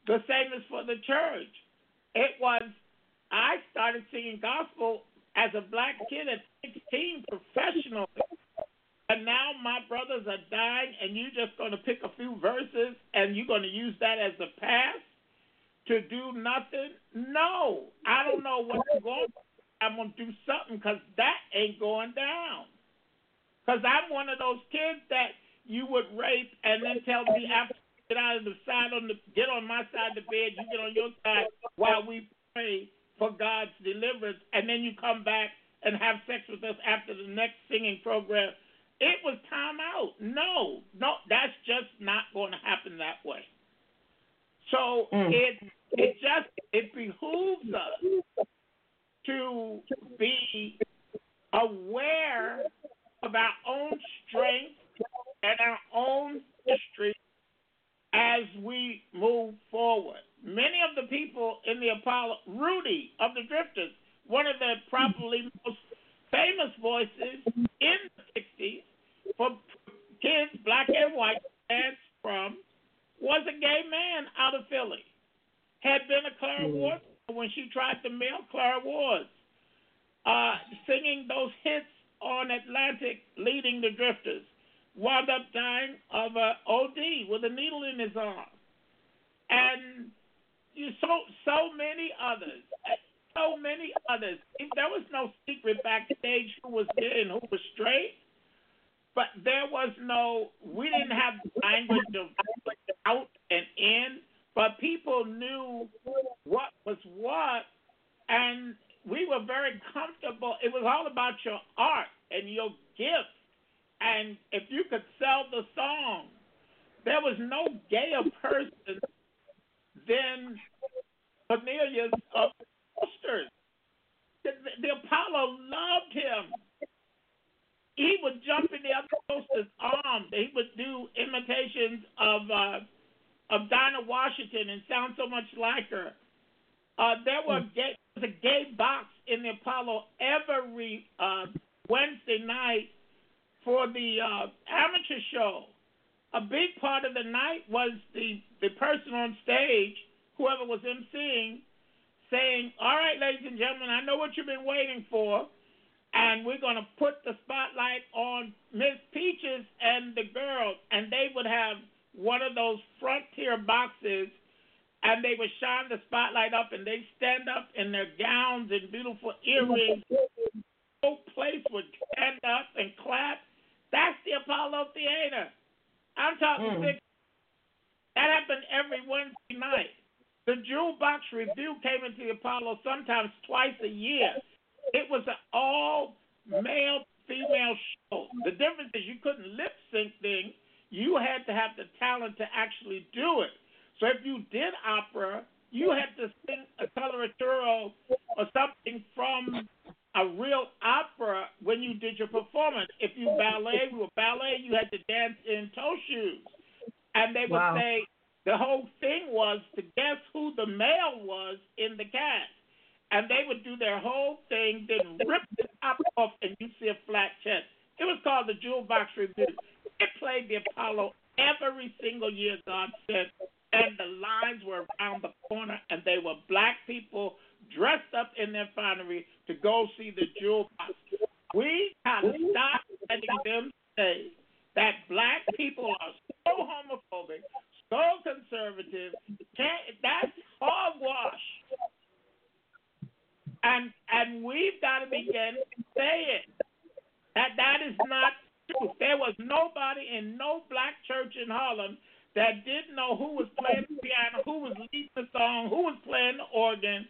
The same is for the church. It was, I started singing gospel as a black kid at 16 professionally. And now my brothers are dying, and you're just going to pick a few verses and you're going to use that as a pass to do nothing? No. I don't know what you're going on. I'm going to do something because that ain't going down. Because I'm one of those kids that you would rape and then tell me after get out of the side on the get on my side of the bed, you get on your side while we pray for God's deliverance, and then you come back and have sex with us after the next singing program. It was time out. No, no, that's just not going to happen that way. So mm. it it just it behooves us to be aware of our own strength and our own history as we move forward. Many of the people in the Apollo, Rudy of the Drifters, one of the probably most famous voices in the 60s for kids, black and white, dance from, was a gay man out of Philly. Had been a Clara. Ward when she tried to mail Clara Wards, uh, singing those hits on Atlantic, leading the Drifters wound up dying of a OD with a needle in his arm, and you so so many others, so many others. There was no secret backstage who was gay and who was straight, but there was no. We didn't have the language of out and in, but people knew what was what, and we were very comfortable. It was all about your art and your gift and if you could sell the song, there was no gayer person than Cornelius of Posters. The, the Apollo loved him. He would jump in the other poster's arms. He would do imitations of uh, of Dinah Washington and sound so much like her. Uh, there were hmm. gay, was a gay box in the Apollo every uh, Wednesday night for the uh, amateur show, a big part of the night was the, the person on stage, whoever was emceeing, saying, All right, ladies and gentlemen, I know what you've been waiting for, and we're going to put the spotlight on Miss Peaches and the girls. And they would have one of those frontier boxes, and they would shine the spotlight up, and they stand up in their gowns and beautiful earrings. The whole place would stand up and clap that's the Apollo Theater. I'm talking mm. That happened every Wednesday night. The Jewel Box Revue came into the Apollo sometimes twice a year. It was an all male female show. The difference is you couldn't lip sync things. You had to have the talent to actually do it. So if you did opera, you had to sing a coloratura or something from a real opera when you did your performance. If you ballet, you were ballet, you had to dance in toe shoes. And they would wow. say the whole thing was to guess who the male was in the cast. And they would do their whole thing, then rip the top off, and you see a flat chest. It was called the Jewel Box Revue. It played the Apollo every single year, God said, and the lines were around the corner, and they were black people dressed up in their finery to go see the jewel box. We have to stop letting them say that black people are so homophobic, so conservative. That's hogwash. And and we've got to begin to say it. That that is not. There was nobody in no black church in Harlem that didn't know who was playing the piano, who was leading the song, who was playing the organ,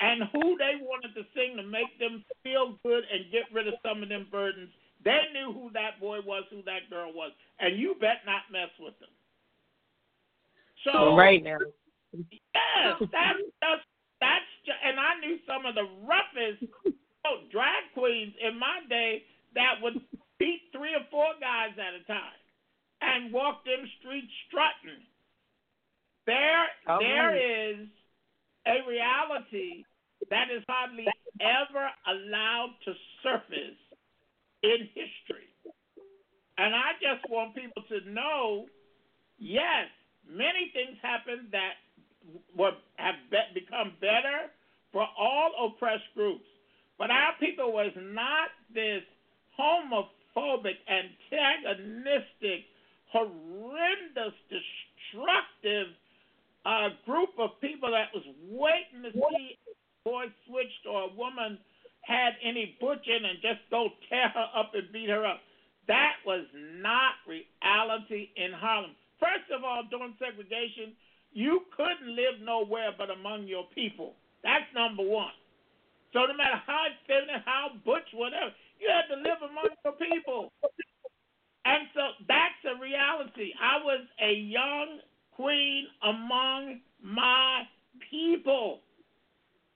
and who they wanted to sing to make them feel good and get rid of some of them burdens. They knew who that boy was, who that girl was, and you bet not mess with them. So right now, yes, that's just that's just, and I knew some of the roughest drag queens in my day that would beat three or four guys at a time, and walk them streets strutting. There, there a reality that is hardly ever allowed to surface in history. And I just want people to know, yes, many things happen that were have be, become better for all oppressed groups. But our people was not this homophobic, antagonistic, horrendous, destructive uh, group of people that was waiting to see a boy switched or a woman had any butching and just go tear her up and beat her up. That was not reality in Harlem. First of all, during segregation, you couldn't live nowhere but among your people. That's number one. So no matter how feminine, how butch, whatever, you had to live among your people. And so that's a reality. I was a young queen among my people.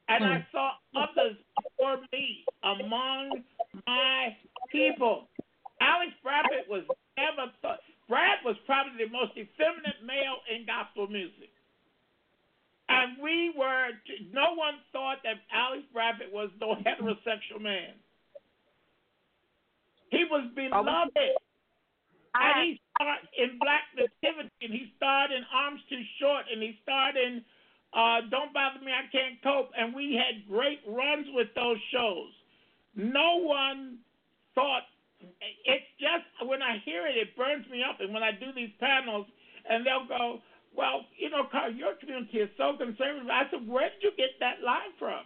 And I hmm. saw others before me among my people. Alex Bradford was never thought. Brad was probably the most effeminate male in gospel music. And we were, no one thought that Alex Bradford was no heterosexual man. He was beloved. And he starred in Black Nativity, and he starred in Arms Too Short, and he starred in uh, Don't Bother Me, I Can't Cope, and we had great runs with those shows. No one thought, it's just, when I hear it, it burns me up. And when I do these panels, and they'll go, well, you know, Carl, your community is so conservative. I said, where did you get that line from?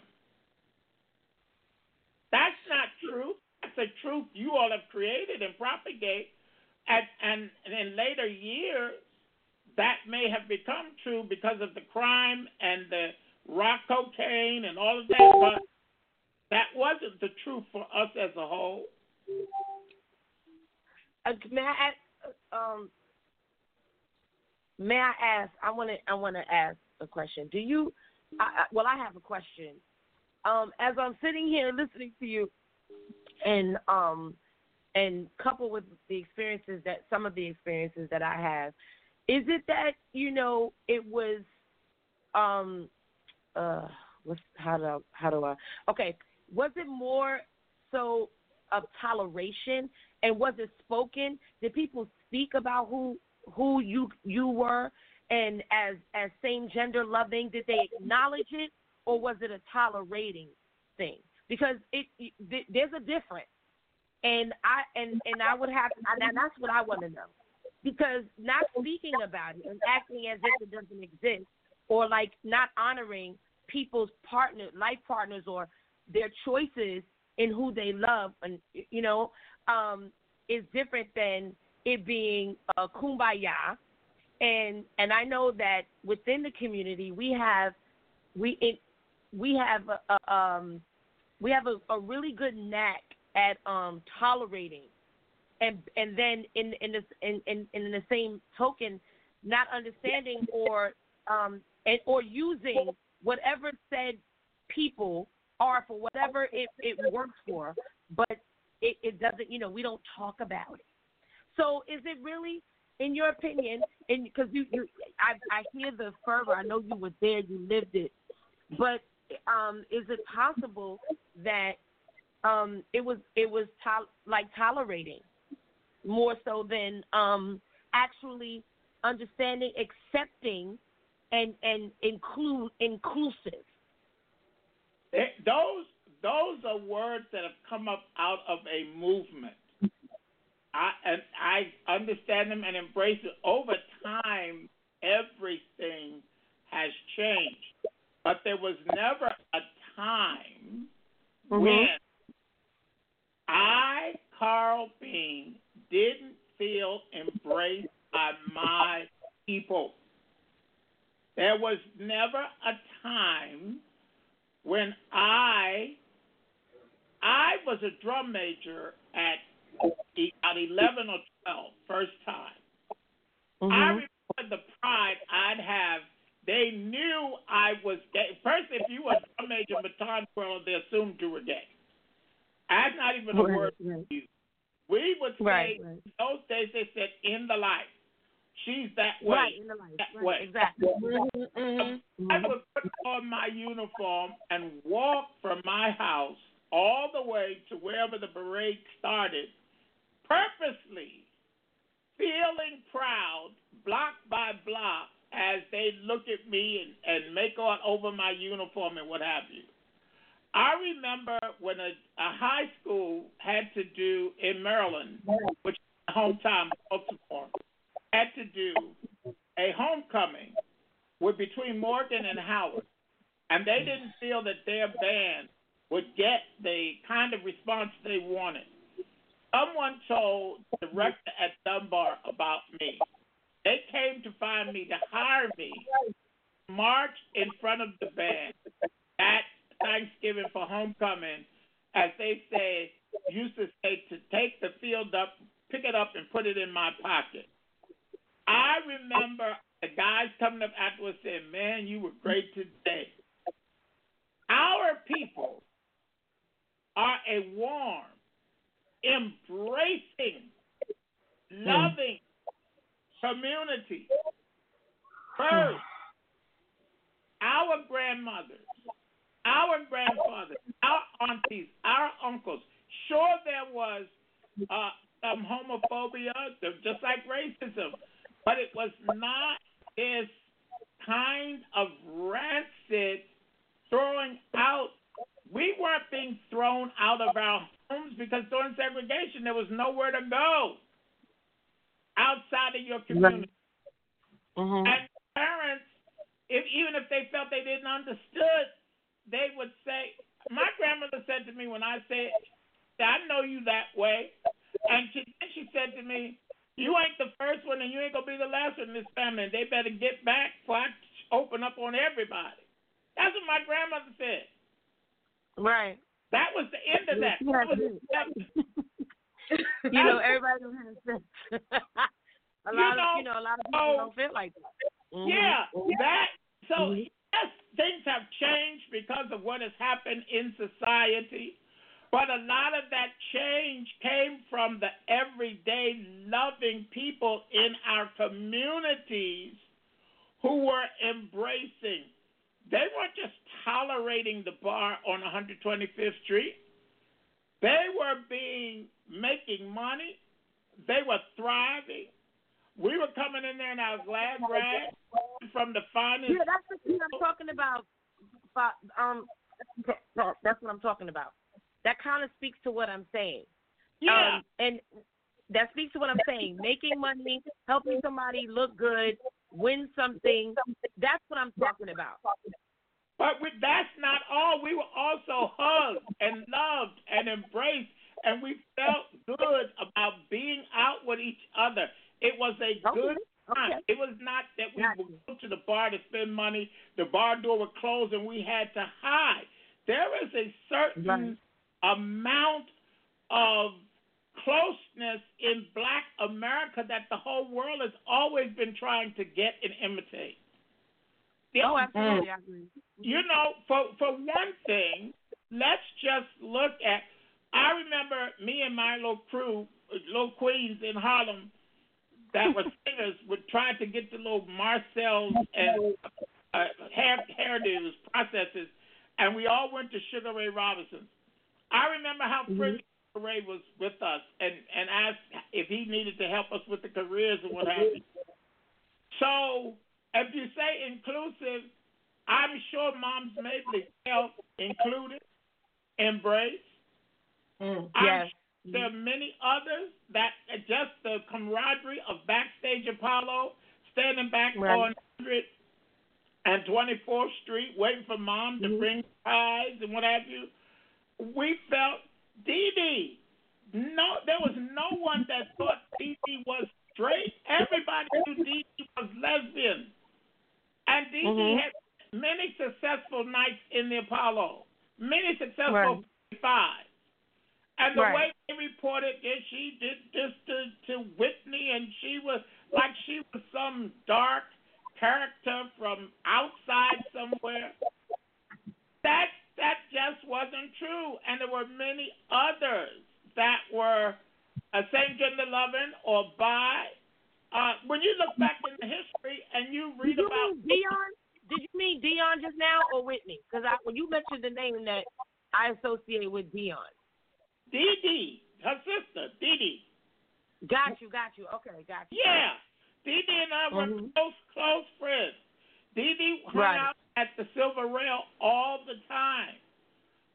That's not true. That's a truth you all have created and propagate. And, and, in later years, that may have become true because of the crime and the rock cocaine and all of that, but that wasn't the truth for us as a whole. Uh, may I ask, um, may I ask? I want to. I want to ask a question. Do you? I, I, well, I have a question. Um, as I'm sitting here listening to you, and um, and coupled with the experiences that some of the experiences that I have, is it that you know it was, um, uh, what's how do I, how do I? Okay, was it more so of toleration and was it spoken? Did people speak about who who you you were and as as same gender loving? Did they acknowledge it or was it a tolerating thing? Because it, it there's a difference, and I and and I would have and that's what I want to know. Because not speaking about it and acting as if it doesn't exist, or like not honoring people's partner life partners or their choices in who they love and you know um is different than it being a kumbaya and and I know that within the community we have we it, we have a, a um we have a, a really good knack at um tolerating and and then in in this in, in in the same token not understanding or um and or using whatever said people are for whatever it, it works for, but it, it doesn't, you know, we don't talk about it. So is it really, in your opinion, and because you, you I, I hear the fervor, I know you were there, you lived it, but um, is it possible that um, it was it was to, like tolerating more so than um, actually understanding, accepting, and and include inclusive? It, those those are words that have come up out of a movement. I and I understand them and embrace it. Over time, everything has changed, but there was never a time Mhm. when I, Carl Bean, didn't feel embraced by my people. There was never a time when I I was a drum major at at 11 or 12, first time. I remember the pride I'd have. They knew I was gay. First, if you were a drum major in Baton Twirl, they assumed you were gay. That's not even a Right, word right. used. We would say Right, right. in those days they said in the light. She's that way. Right, in the light. That Right, way. exactly. Mm-hmm, mm-hmm. I would put on my uniform and walk from my house all the way to wherever the parade started, purposely feeling proud, block by block, as they look at me and, and make on over my uniform and what have you. I remember when a, a high school had to do in Maryland, which is my hometown, Baltimore, had to do a homecoming with between Morgan and Howard, and they didn't feel that their band would get the kind of response they wanted. Someone told the director at Dunbar about me. They came to find me to hire me, march in front of the band at Thanksgiving for homecoming, as they say, used to say, to take the field up, pick it up, and put it in my pocket. I remember the guys coming up afterwards saying, Man, you were great today. Our people are a warm, embracing, hmm. loving community. First, our grandmothers, our grandfathers, our aunties, our uncles. Sure, there was uh, some homophobia, just like racism, but it was not this kind of rancid throwing out. We weren't being thrown out of our homes because during segregation there was nowhere to go outside of your community. Mm-hmm. And parents, if even if they felt they didn't understood, they would say. My grandmother said to me when I said, "I know you that way," and she then she said to me, "You ain't the first one, and you ain't gonna be the last one in this family. And they better get back before I open up on everybody." That's what my grandmother said. Right. That was the end of that. That You know, everybody don't have sense. a You lot know, of you know, a lot of people oh, don't feel like that. Mhm. Yeah, that. So Mhm. yes, things have changed because of what has happened in society, but a lot of that change came from the everyday loving people in our communities who were embracing. They weren't just tolerating the bar on 125th Street. They were being making money. They were thriving. We were coming in there in our glad rags from the finest. Yeah, that's the thing I'm talking about. But, um, that's what I'm talking about. That kind of speaks to what I'm saying. Yeah. Um, and that speaks to what I'm saying. Making money, helping somebody look good, win something. That's what I'm talking about. But we, that's not all. We were also hugged and loved and embraced, and we felt good about being out with each other. It was a oh, good time. It was not that we would go to the bar to spend money, the bar door would close, and we had to hide. There is a certain amount of closeness in black America that the whole world has always been trying to get and imitate. The- Oh, mm. absolutely, I agree. Mm-hmm. you know, for for one thing, let's just look at. I remember me and my little crew, little queens in Harlem, that were singers, would try to get the little Marcel's and uh, hair hairdos processes, and we all went to Sugar Ray Robinson. I remember how mm-hmm. friendly Sugar Ray was with us, and and asked if he needed to help us with the careers and what have you. So if you say inclusive, I'm sure Moms Mabley felt included, embraced. Mm, I'm yes. sure there are many others that just the camaraderie of Backstage Apollo, standing back Right. on 100 and 24th Street, waiting for Mom to mm-hmm. bring pies and what have you. We felt Dee Dee. No, there was no one that thought Dee Dee was straight. Everybody knew Dee Dee was lesbian. And Dee Mhm. had many successful nights in the Apollo, many successful Right. five. And the Right. way they reported that she did this to, to Whitney, and she was like she was some dark character from outside somewhere. That that just wasn't true, and there were many others that were a same gender loving or bi. Uh, when you look back in the history and you read Did you about Dionne? Did you mean Dionne just now or Whitney? Because when you mentioned the name that I associate with Dionne. Dee Dee, her sister, Dee Dee. Got you, got you. Okay, got you. Yeah. Dee Dee and I were Mhm. close, close friends. Dee Dee hung Right. out at the Silver Rail all the time.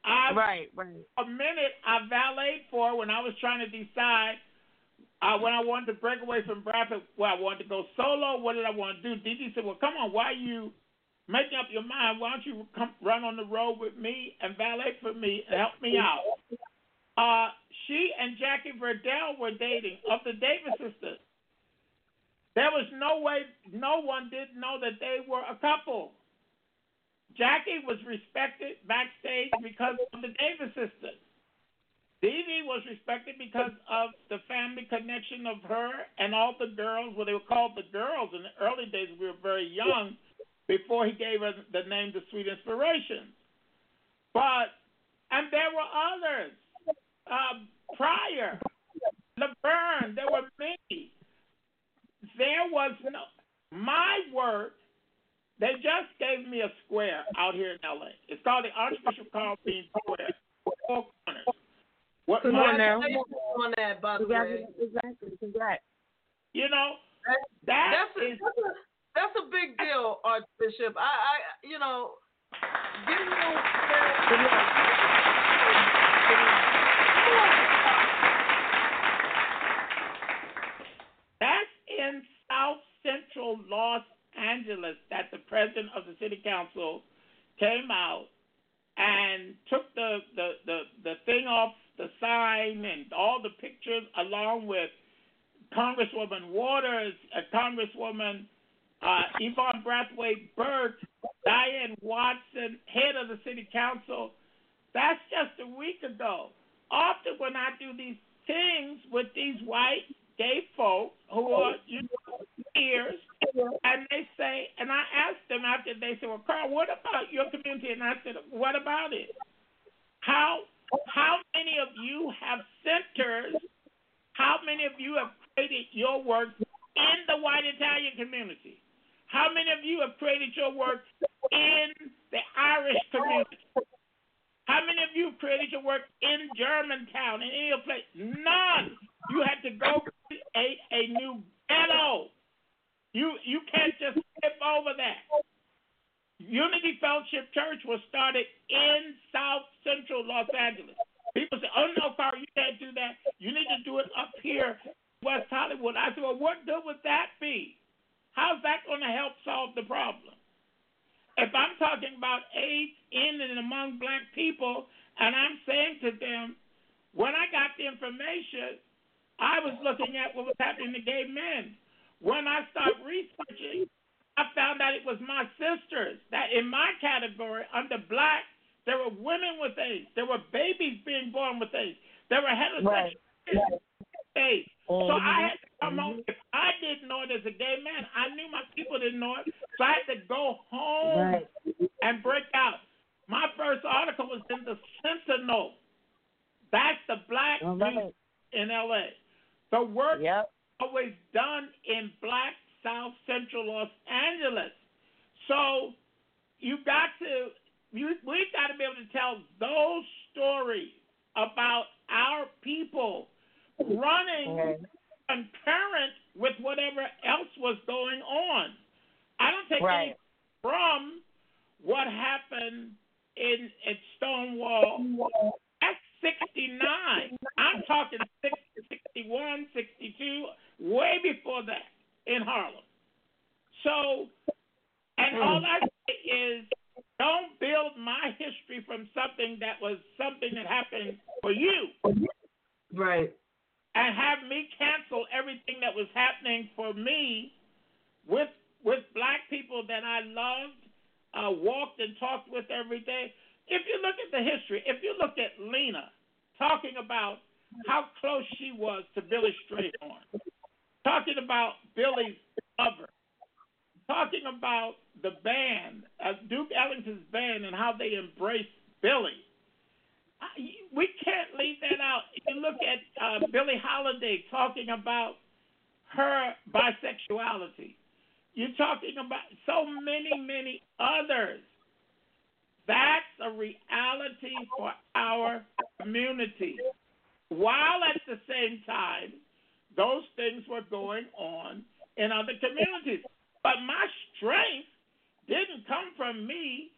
I, Right, right. A minute I valeted for when I was trying to decide uh, when I wanted to break away from Bradford, well, I wanted to go solo. What did I want to do? Dee said, well, come on, why are you making up your mind? Why don't you come run on the road with me and valet for me and help me out? Uh, she and Jackie Verdell were dating of the Davis sisters. There was no way, no one didn't know that they were a couple. Jackie was respected backstage because of the Davis sisters. Dee was respected because of the family connection of her and all the girls. Well, they were called the girls in the early days. We were very young before he gave us the name The Sweet Inspirations. But, and there were others uh, prior. Laverne, there were many. There was no, my work, they just gave me a square out here in LA. It's called the Archbishop Carl Bean Square. Four corners. What Come my- on now. on that, by the way. Exactly, congrats. You know, That, that that's, a, is- that's, a, that's a big deal, Archbishop. I, I you know, getting That's in South Central Los Angeles that the president of the city council came out and took the, the, the, the thing off the sign and all the pictures along with Congresswoman Waters, uh, Congresswoman uh, Yvonne Brathwaite Burke, Diane Watson, head of the city council. That's just a week ago. Often when I do these things with these white gay folks who are you know peers, and they say, and I asked them after they said, "Well, Carl, what about your community?" And I said, "What about it? How how many of you have centers? How many of you have created your work in the white Italian community? How many of you have created your work in the Irish community? How many of you have created your work in Germantown, in any place? None. You had to go create a new ghetto. You you can't just skip over that. Unity Fellowship Church was started in South Central Los Angeles. People say, "Oh no, Carl, you can't do that. You need to do it up here, West Hollywood." I said, "Well, what good would that be? How's that going to help solve the problem?" If I'm talking about AIDS in and among black people, and I'm saying to them, when I got the information, I was looking at what was happening to gay men. When I started researching, I found out it was my sisters that in my category under black, there were women with AIDS. There were babies being born with AIDS. There were heterosexual Right. with AIDS. So Mhm. I had to come home. If I didn't know it as a gay man, I knew my people didn't know it. So I had to go home Right. and break out. My first article was in the Sentinel. That's the black right. news in LA. The work Yep. always done in black South Central Los Angeles. So you got to you we've got to be able to tell those stories about our people running concurrent with whatever else was going on. I don't take Right. anything from what happened in at Stonewall. That's 69. I'm talking 60, 61, 62, way before that in Harlem. So, and all I say is don't build my history from something that was something that happened for you Right. and have me cancel everything that was happening for me with with black people that I loved, uh, walked and talked with every day. If you look at the history, if you look at Lena talking about how close she was to Billy Strayhorn, talking about Billy's lover, talking about the band, uh, Duke Ellington's band, and how they embraced Billy. we can't leave that out. You look at uh, Billie Holiday talking about her bisexuality. You're talking about so many, many others. That's a reality for our community. While at the same time, those things were going on in other communities. But my strength didn't come from me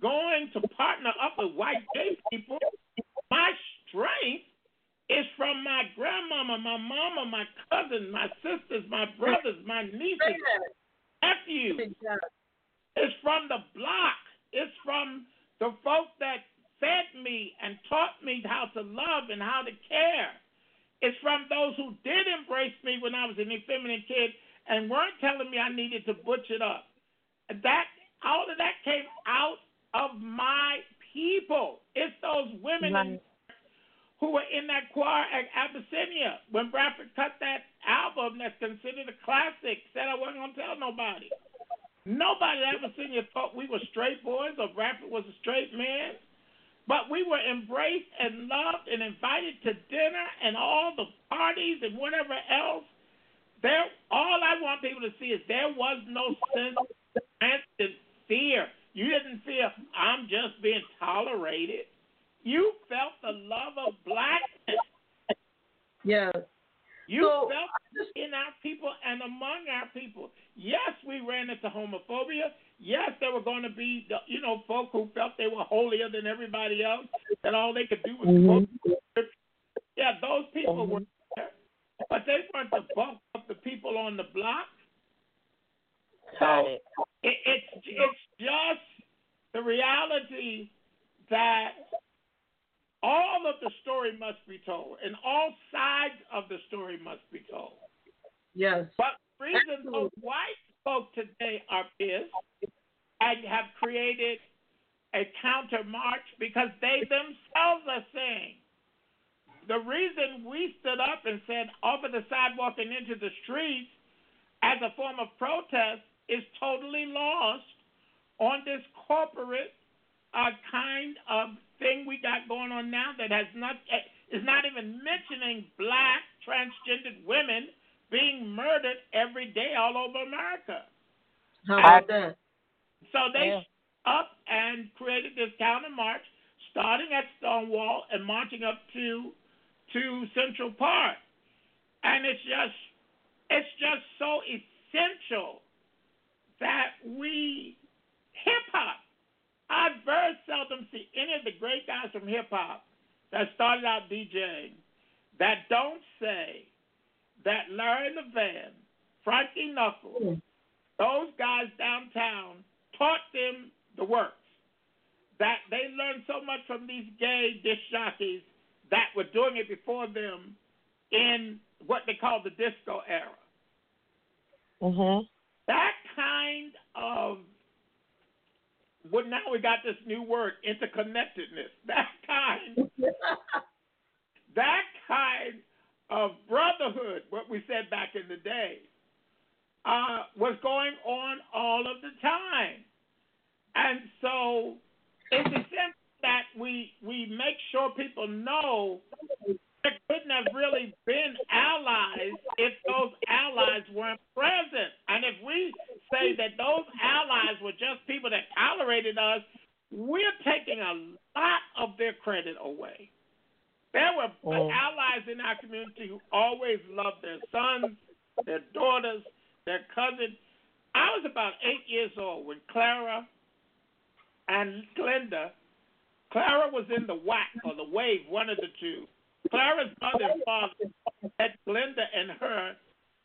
going to partner up with white gay people. My strength is from my grandmama, my mama, my cousin, my sisters, my brothers, my nieces, nephews. It's from the block. It's from the folk that fed me and taught me how to love and how to care. It's from those who did embrace me when I was an effeminate kid and weren't telling me I needed to butch it up. That all of that came out of my people. It's those women right. who were in that choir at Abyssinia when Bradford cut that album that's considered a classic. Said I wasn't gonna tell nobody. Nobody at Abyssinia thought we were straight boys or Bradford was a straight man. But we were embraced and loved and invited to dinner and all the parties and whatever else. There, all I want people to see is there was no sense of fear. You didn't feel I'm just being tolerated. You felt the love of blackness. Yes. You so, felt in our people and among our people. Yes, we ran into homophobia. Yes, there were going to be, you know, folk who felt they were holier than everybody else, that all they could do was mm-hmm. quote. Yeah, those people mm-hmm. were there, but they weren't the bulk of the people on the block. So it, it's it's just the reality that all of the story must be told, and all sides of the story must be told. Yes. But the reason those white folk today are pissed and have created a counter march because they themselves are saying the reason we stood up and said off of the sidewalk and into the streets as a form of protest is totally lost on this corporate uh, kind of thing we got going on now that has not is not even mentioning black transgendered women being murdered every day all over America. How about that? So they yeah. up and created this counter march, starting at Stonewall and marching up to to Central Park, and it's just it's just so essential that we hip hop. I very seldom see any of the great guys from hip hop that started out DJing that don't say that Larry Levan, Frankie Knuckles, those guys downtown taught them the works. That they learned so much from these gay disc jockeys that were doing it before them in what they call the disco era. Mm-hmm. That kind of well, now we got this new word, interconnectedness. That kind, that kind of brotherhood, what we said back in the day, uh, was going on all of the time. And so it's essential that we we make sure people know there couldn't have really been allies if those allies weren't present. And if we say that those allies were just people that tolerated us, we're taking a lot of their credit away. There were oh. allies in our community who always loved their sons, their daughters, their cousins. I was about eight years old when Clara and Glenda, Clara was in the WAC or the Wave, one of the two Clara's mother and father had Glenda and her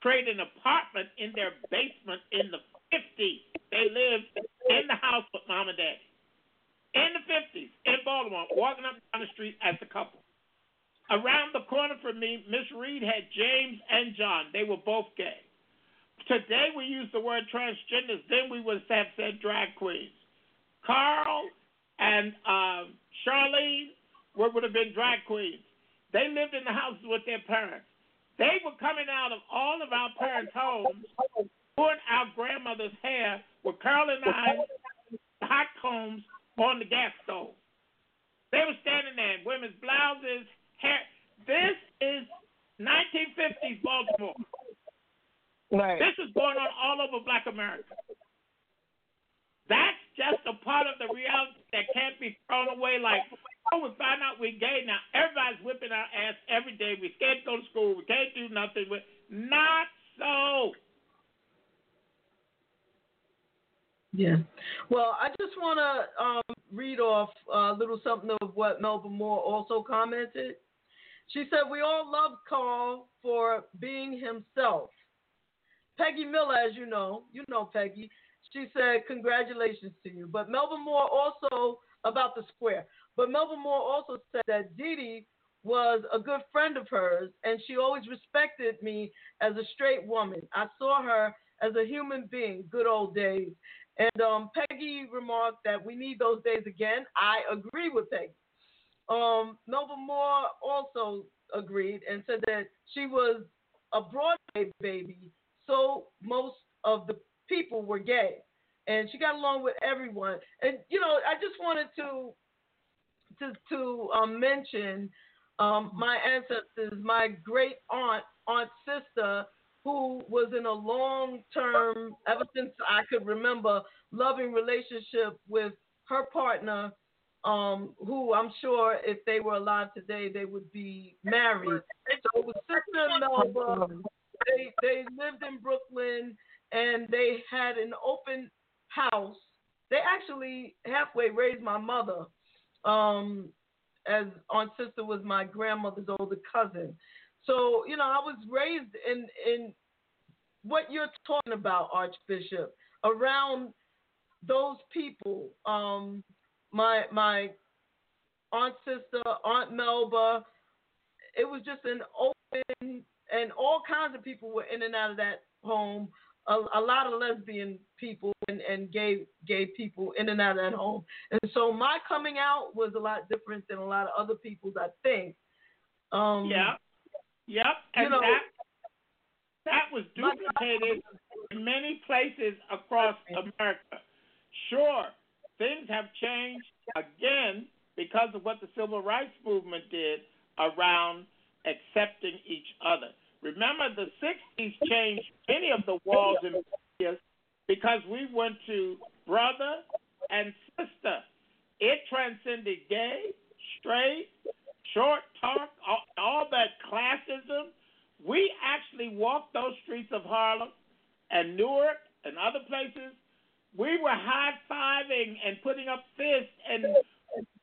trade an apartment in their basement in the 50s. They lived in the house with mom and dad. In the 50s, in Baltimore, walking up down the street as a couple. Around the corner from me, Miss Reed had James and John. They were both gay. Today we use the word transgenders. Then we would have said drag queens. Carl and um, Charlene would have been drag queens. They lived in the houses with their parents. They were coming out of all of our parents' homes, doing our grandmother's hair with curling irons, hot combs on the gas stove. They were standing there in women's blouses. This is 1950s Baltimore. Right. This is going on all over Black America. That's just a part of the reality that can't be thrown away. Like, oh, we find out we're gay now. Everybody's whipping our ass every day. We can't go to school. We can't do nothing. With not so. Yeah. Well, I just want to um, read off a little something of what Melba Moore also commented. She said, We all love Carl for being himself. Peggy Miller, as you know, you know Peggy, she said, Congratulations to you. But Melba Moore also, about the square, but Melba Moore also said that Dee Dee was a good friend of hers and she always respected me as a straight woman. I saw her as a human being, good old days. And um, Peggy remarked that we need those days again. I agree with Peggy. Um, Melba Moore also agreed and said that she was a Broadway baby, so most of the people were gay, and she got along with everyone. And you know, I just wanted to to to um, mention um, my ancestors, my great aunt, aunt sister, who was in a long term, ever since I could remember, loving relationship with her partner, um, who I'm sure if they were alive today, they would be married. So it was Sister Melba. They, they lived in Brooklyn and they had an open house. They actually halfway raised my mother, um, as Aunt Sister was my grandmother's older cousin. So, you know, I was raised in in what you're talking about, Archbishop, around those people. Um, my my aunt sister, Aunt Melba. It was just an open and all kinds of people were in and out of that home. A, a lot of lesbian people and, and gay gay people in and out of that home. And so my coming out was a lot different than a lot of other people's, I think. Um, yeah. Yep. And you know, that that was duplicated in many places across America. Sure, things have changed again because of what the civil rights movement did around accepting each other. Remember, the 60s changed many of the walls and barriers because we went to brother and sister. It transcended gay, straight, short talk, all, all that classism. We actually walked those streets of Harlem and Newark and other places. We were high fiving and putting up fists, and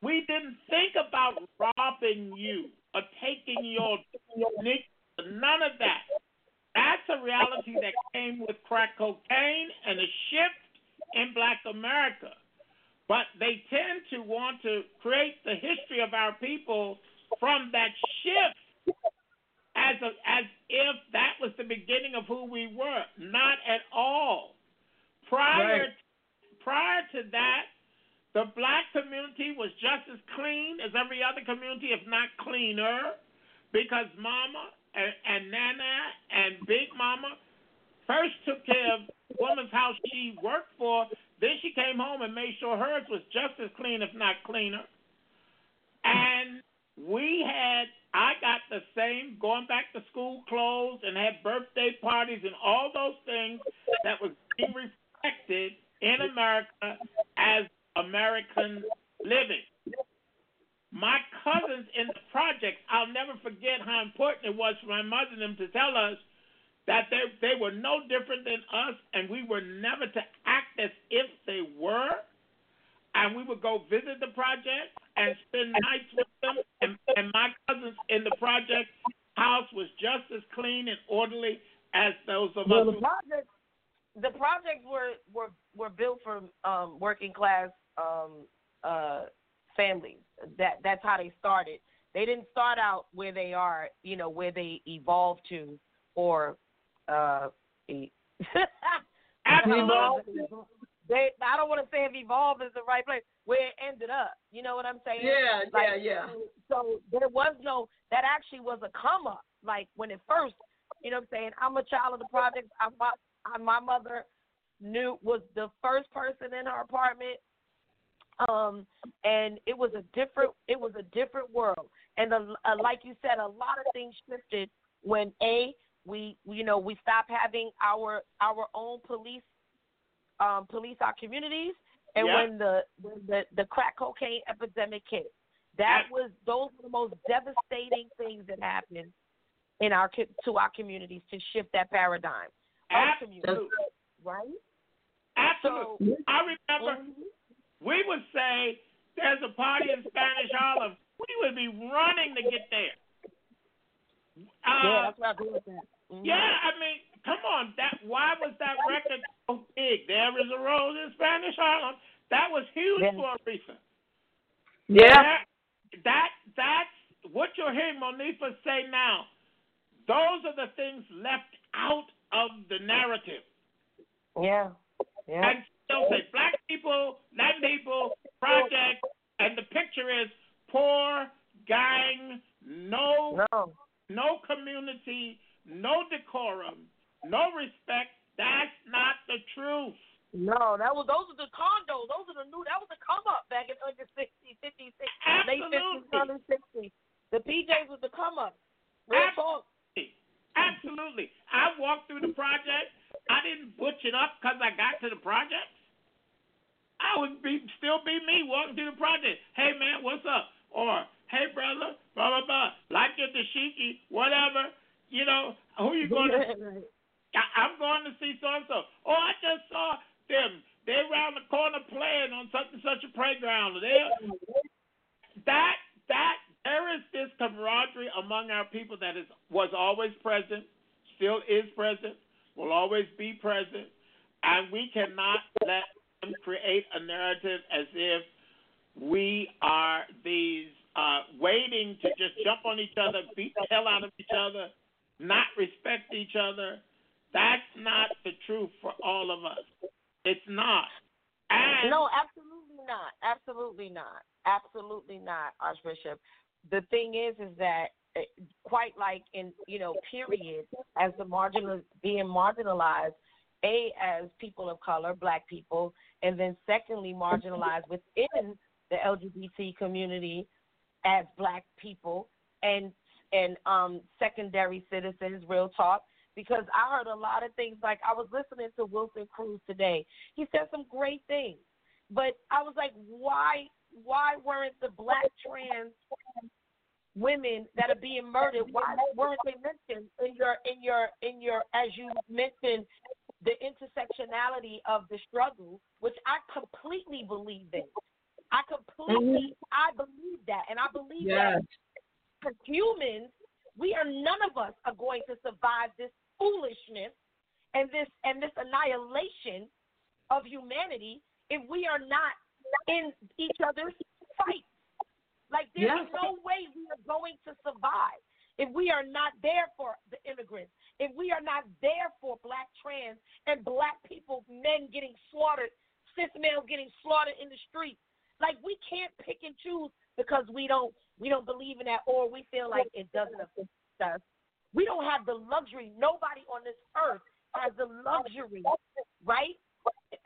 we didn't think about robbing you or taking your none of that. That's a reality that came with crack cocaine and a shift in black America. But they tend to want to create the history of our people from that shift as a, as if that was the beginning of who we were. Not at all. Prior Right. prior to that, the black community was just as clean as every other community, if not cleaner, because Mama and, and Nana and Big Mama first took care of the woman's house she worked for. Then she came home and made sure hers was just as clean, if not cleaner. And we had, I got the same going back to school clothes and had birthday parties and all those things that was being reflected in America as American living. My cousins in the projects, I'll never forget how important it was for my mother and them to tell us that they they were no different than us, and we were never to act as if they were. And we would go visit the project and spend nights with them. And, and my cousins in the project house was just as clean and orderly as those of Well, us. the projects, the projects were were were built for um, working class um, uh, families. That that's how they started. They didn't start out where they are, you know, where they evolved to, or uh, e- Evolved. They, I don't want to say if evolved is the right place where it ended up. You know what I'm saying? Yeah, Like, yeah, yeah. So there was no. That actually was a come up. Like when it first, you know what I'm saying? I'm a child of the projects. I, I, my mother knew was the first person in her apartment. Um, and it was a different it was a different world. And uh, uh, like you said, a lot of things shifted when a we you know we stopped having our our own police um, police our communities, and Yep. when the when the the crack cocaine epidemic hit, that was those were the most devastating things that happened in our to our communities to shift that paradigm. Communities, right? Absolutely. I remember Mm-hmm. we would say there's a party in Spanish Harlem. We would be running to get there. Uh, yeah, that's what I do with that. Mhm. Yeah, I mean, come on. That why was that record so big? There is a rose in Spanish Harlem. That was huge Yeah. for a reason. Yeah. That, that that's what you're hearing Monifah say now. Those are the things left out of the narrative. Yeah. Yeah. And they'll say black people, Latin people, project, and the picture is poor, gang, no, no, no community, no decorum, no respect. That's not the truth. No, that was those are the condos. Those are the new. That was the come up back in under 60, 50, 60, late 50s, early 60s. The PJs was the come up. Real talk. Absolutely. I walked through the project. I didn't butch it up because I got to the project. I would be still be me walking through the project. Hey man, what's up? Or hey brother, blah blah blah. Like your dashiki, whatever. You know who you going to? I, I'm going to see so and so. Oh, I just saw them. They're around the corner playing on such and such a playground. They that that there is this camaraderie among our people that is was always present, still is present, will always be present, and we cannot let them create a narrative as if we are these uh, waiting to just jump on each other, beat the hell out of each other, not respect each other. That's not the truth for all of us. It's not. And no, absolutely not. Absolutely not. Absolutely not, Archbishop. The thing is, is that eh, quite like in you know, period, as the marginal being marginalized, a as people of color, black people, and then secondly marginalized within the LGBT community as black people and and um secondary citizens, real talk. Because I heard a lot of things like I was listening to Wilson Cruz today. He said some great things. But I was like, why why weren't the black trans women that are being murdered, why weren't they mentioned in your in your in your as you mentioned the intersectionality of the struggle, which I completely believe in. I completely mm-hmm. I believe that and I believe Yes. that for humans, we are none of us are going to survive this foolishness and this and this annihilation of humanity if we are not in each other's fights. Like there's Yes. no way we are going to survive if we are not there for the immigrants, if we are not there for black trans and black people, men getting slaughtered, cis males getting slaughtered in the streets. Like we can't pick and choose because we don't we don't believe in that or we feel like it doesn't affect us. We don't have the luxury. Nobody on this earth has the luxury, right?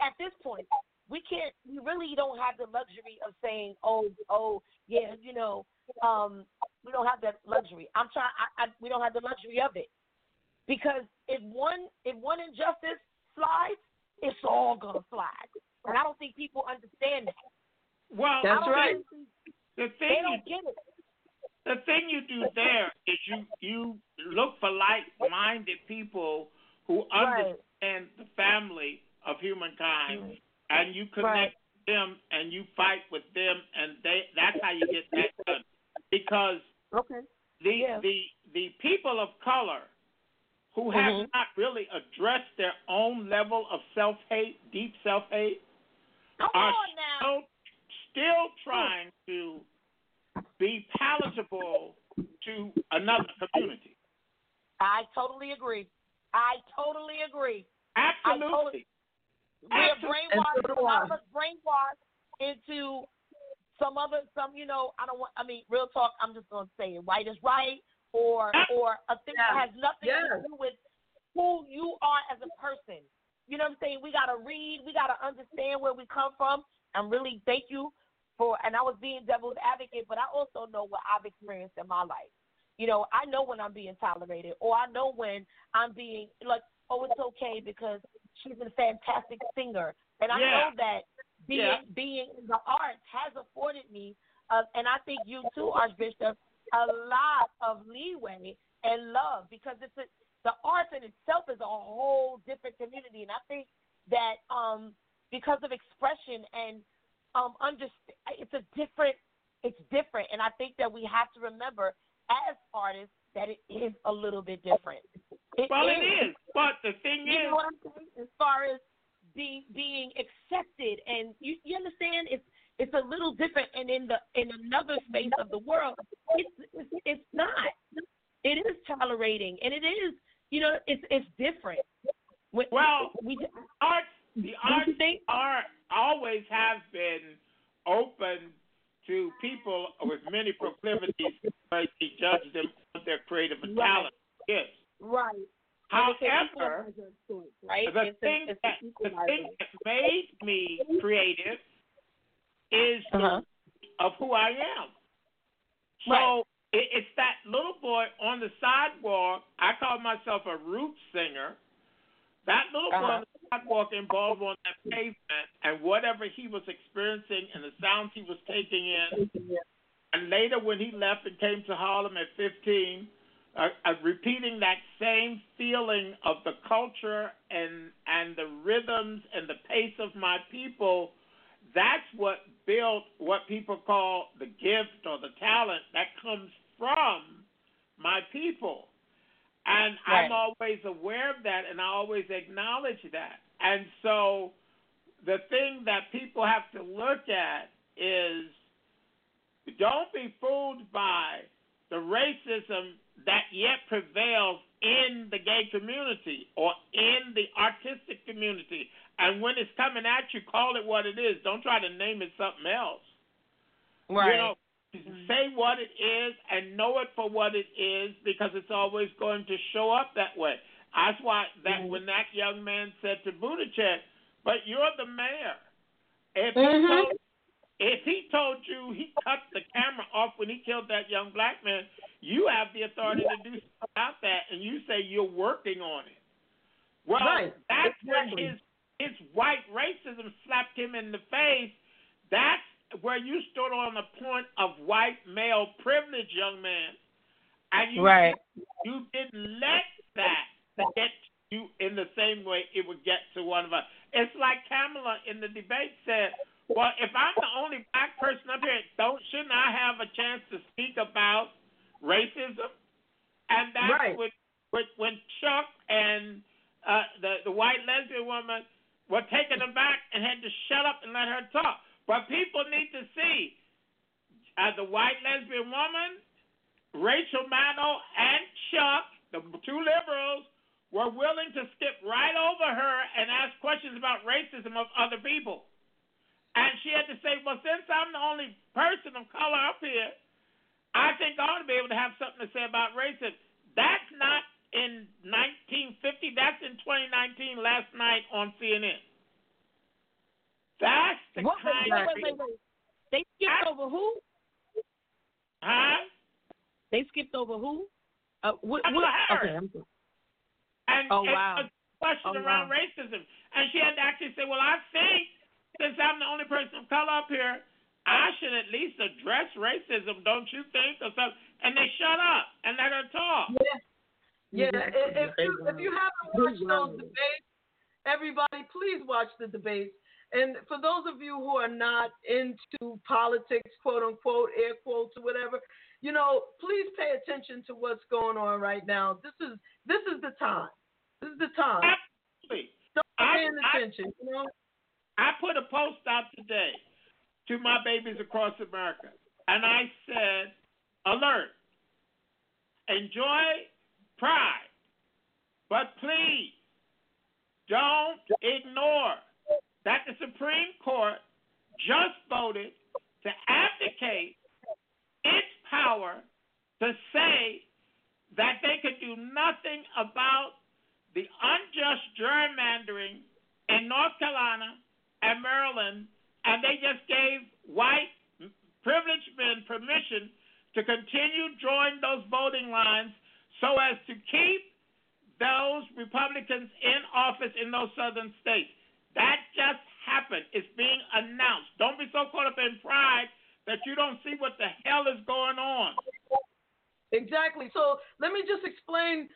At this point, we can't. We really don't have the luxury of saying, "Oh, oh, yeah, you know, um, we don't have that luxury." I'm trying. I, I, we don't have the luxury of it because if one if one injustice slides, it's all gonna slide, and I don't think people understand that. Well, that's right think The They thing don't you get it. the thing you do there is you you look for like-minded people who Right. understand the family of humankind. And you connect with them and you fight with them, and they that's how you get that done. Because Okay. the the the people of color who have Mhm. not really addressed their own level of self-hate, deep self-hate, are still still trying to be palatable to another community. I totally agree. I totally agree. Absolutely. We are Absolutely. brainwashed. And so A lot of us brainwashed into some other, some you know. I don't want. I mean, real talk. I'm just gonna say it. Right is right, or or a thing that has nothing Yeah. to do with who you are as a person. You know what I'm saying? We gotta read. We gotta understand where we come from. I'm really thank you for. And I was being devil's advocate, but I also know what I've experienced in my life. You know, I know when I'm being tolerated, or I know when I'm being like, oh, it's okay because she's a fantastic singer, and I Yeah. know that being Yeah. being in the arts has afforded me, uh, and I think you too, Archbishop, a lot of leeway and love because it's a, the arts in itself is a whole different community, and I think that um, because of expression and um, understand, it's a different, it's different, and I think that we have to remember as artists that it is a little bit different. It well, is. it is. But the thing You is, know what I'm saying? As far as being being accepted, and you you understand, it's it's a little different. And in the in another space of the world, it's it's, it's not. It is tolerating, and it is you know it's it's different. When, well, we arts the arts are always have been open to people with many proclivities where they judge them on their creative Right. talent. Yes. Right. However, right? the It's a- thing it's that an the equalizer. thing that made me creative is the Uh-huh. of who I am. So Right. it, it's that little boy on the sidewalk. I call myself a root singer. That little boy Uh-huh. on the sidewalk involved on that pavement and whatever he was experiencing and the sounds he was taking in. And later, when he left and came to Harlem at 15, uh, uh, repeating that same feeling of the culture and and the rhythms and the pace of my people, that's what built what people call the gift or the talent that comes from my people. And I'm always aware of that and I always acknowledge that. And so the thing that people have to look at is don't be fooled by the racism that yet prevails in the gay community or in the artistic community. And when it's coming at you, call it what it is. Don't try to name it something else. Right. You know, say what it is and know it for what it is because it's always going to show up that way. That's why that when that young man said to Buttigieg, "But you're the mayor." If Mhm. told if he told you he cut the camera off when he killed that young black man, you have the authority to do something about that, and you say you're working on it. Well, Right. that's Exactly. his his white racism slapped him in the face. That's where you stood on the point of white male privilege, young man, and you Right. you didn't let that get you in the same way it would get to one of us. It's like Kamala in the debate said, "Well, if I'm the only black person up here, don't shouldn't I have a chance to speak about racism?" And that's Right. when, when when Chuck and uh, the the white lesbian woman were taken aback and had to shut up and let her talk. But people need to see uh, the white lesbian woman, Rachel Maddow, and Chuck, the two liberals, were willing to skip right over her and ask questions about racism of other people. And she had to say, well, since I'm the only person of color up here, I think I ought to be able to have something to say about racism. That's not in 1950. That's in 2019 last night on CNN. That's the What, kind wait, of wait, wait, wait. They skipped over who? Huh? They skipped over who? Uh, what, Kamala what? Harris. Okay, I'm sorry. And Oh, it's wow. a question Oh, around wow. racism. And she had to actually say, Well, I think since I'm the only person of color up here, I should at least address racism, don't you think? Or something. And they shut up and let her talk. Yeah, if, if you if you haven't watched those debates, everybody, please watch the debates. And for those of you who are not into politics, quote unquote, air quotes or whatever, you know, please pay attention to what's going on right now. This is this is the time. This is the time. Absolutely. Start paying I- attention. You know. I put a post out today to my babies across America, and I said, Alert, enjoy pride, but please don't ignore that the Supreme Court just voted to abdicate its power to say that they could do nothing about the unjust gerrymandering in North Carolina and Maryland and they just gave white privileged men permission to continue drawing those voting lines so as to keep those Republicans in office in those southern states. That just happened. It's being announced. Don't be so caught up in pride that you don't see what the hell is going on. Exactly. So let me just explain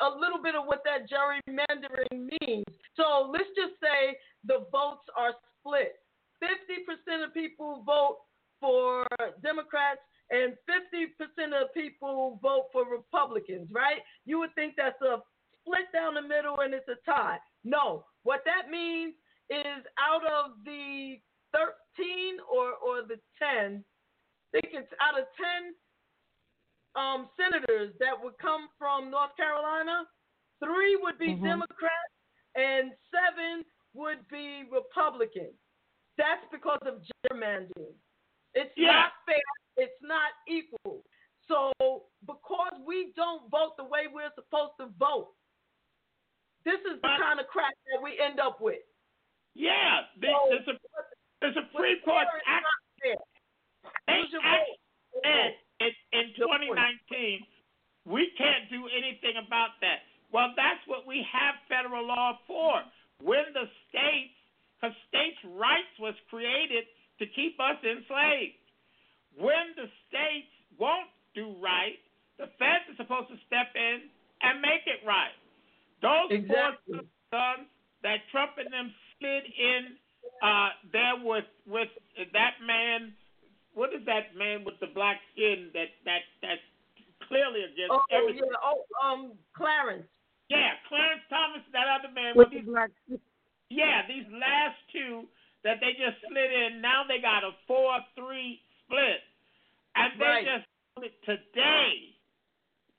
a little bit of what that gerrymandering means. So let's just say the votes are split. 50% of people vote for Democrats and 50% of people vote for Republicans, right? You would think that's a split down the middle and it's a tie. No, what that means is out of the 13 or, or the 10, I think it's out of 10 um, senators that would come from North Carolina, three would be Mhm. Democrats and seven would be Republican. That's because of gerrymandering. It's Yeah. not fair. It's not equal. So because we don't vote the way we're supposed to vote, this is the kind of crap that we end up with. Yeah, the, So, there's a there's a fair is Act. not fair. They Use your act- vote. said in, in 2019 we can't do anything about that. Well, that's what we have federal law for. When the states, because states' rights was created to keep us enslaved. When the states won't do right, the feds are supposed to step in and make it right. Those Exactly. four sons that Trump and them slid in uh, there with with that man. What is that man with the black skin that that that's clearly against Oh everything? yeah. Oh um Clarence. Yeah, Clarence Thomas, that other man With with the these black yeah, these last two that they just slid in, now they got a four three split. And they Right. just split today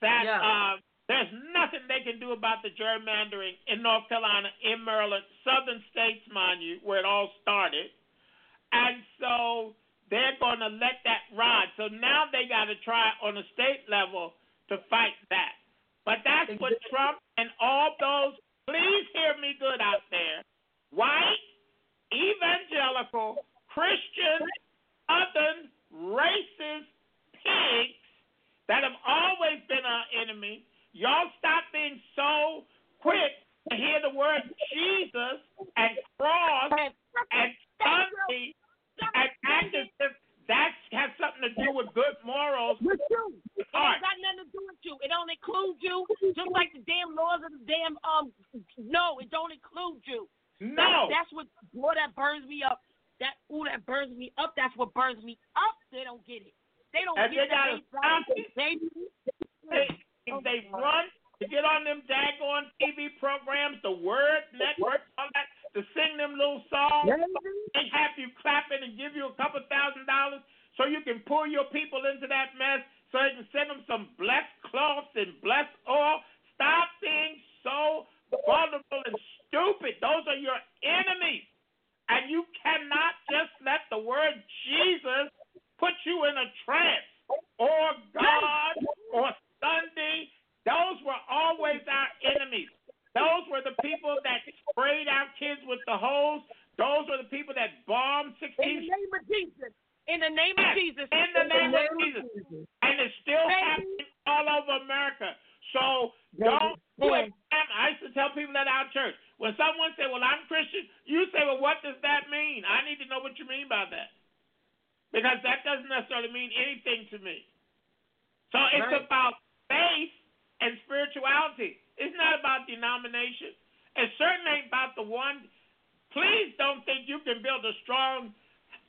that Yeah. uh, there's nothing they can do about the gerrymandering in North Carolina, in Maryland, southern states, mind you, where it all started. And so they're going to let that ride. So now they got to try on a state level to fight that. But that's what Trump and all those, please hear me good out there, white, evangelical, Christian, southern, racist pigs that have always been our enemy, y'all stop being so quick to hear the word Jesus and cross and Sunday and act as if that has something to do with good morals. With you. It All ain't right. got nothing to do with you. It don't include you. Just like the damn laws of the damn um no, it don't include you. No. That, that's what boy that burns me up. That ooh that burns me up. That's what burns me up. They don't get it. They don't And get they gotta that stop they, they, They, they run to get on them daggone TV programs, the Word Network, all that, to sing them little songs. They have you clapping and give you a couple thousand dollars so you can pull your people into that mess so you can send them some blessed cloths and blessed oil. Stop being so vulnerable and stupid. Those are your enemies. And you cannot just let the word Jesus put you in a trance or God or Sunday. Those were always our enemies. Those were the people that sprayed our kids with the hose. Those were the people that bombed 16 In the name of Jesus. In the name of Jesus. In the name of Jesus. And it's still Baby. happening all over America. So don't do it. I used to tell people at our church when someone said, "Well, I'm Christian," you say, "Well, what does that mean?" I need to know what you mean by that because that doesn't necessarily mean anything to me. So it's Right. about faith and spirituality. It's not about denomination. It certainly ain't about the one. Please don't think you can build a strong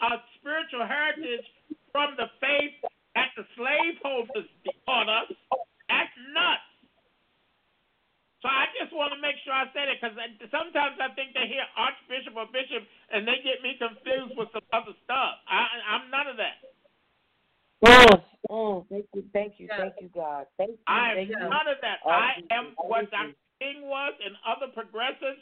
uh, spiritual heritage from the faith that the slaveholders taught us. That's nuts. So I just want to make sure I say that because sometimes I think they hear archbishop or bishop and they get me confused with some other stuff. I, I'm none of that. Mm, mm, thank you, thank you, thank you, God. Thank you, I am none of that. Oh, I am what Dr. King was and other progressives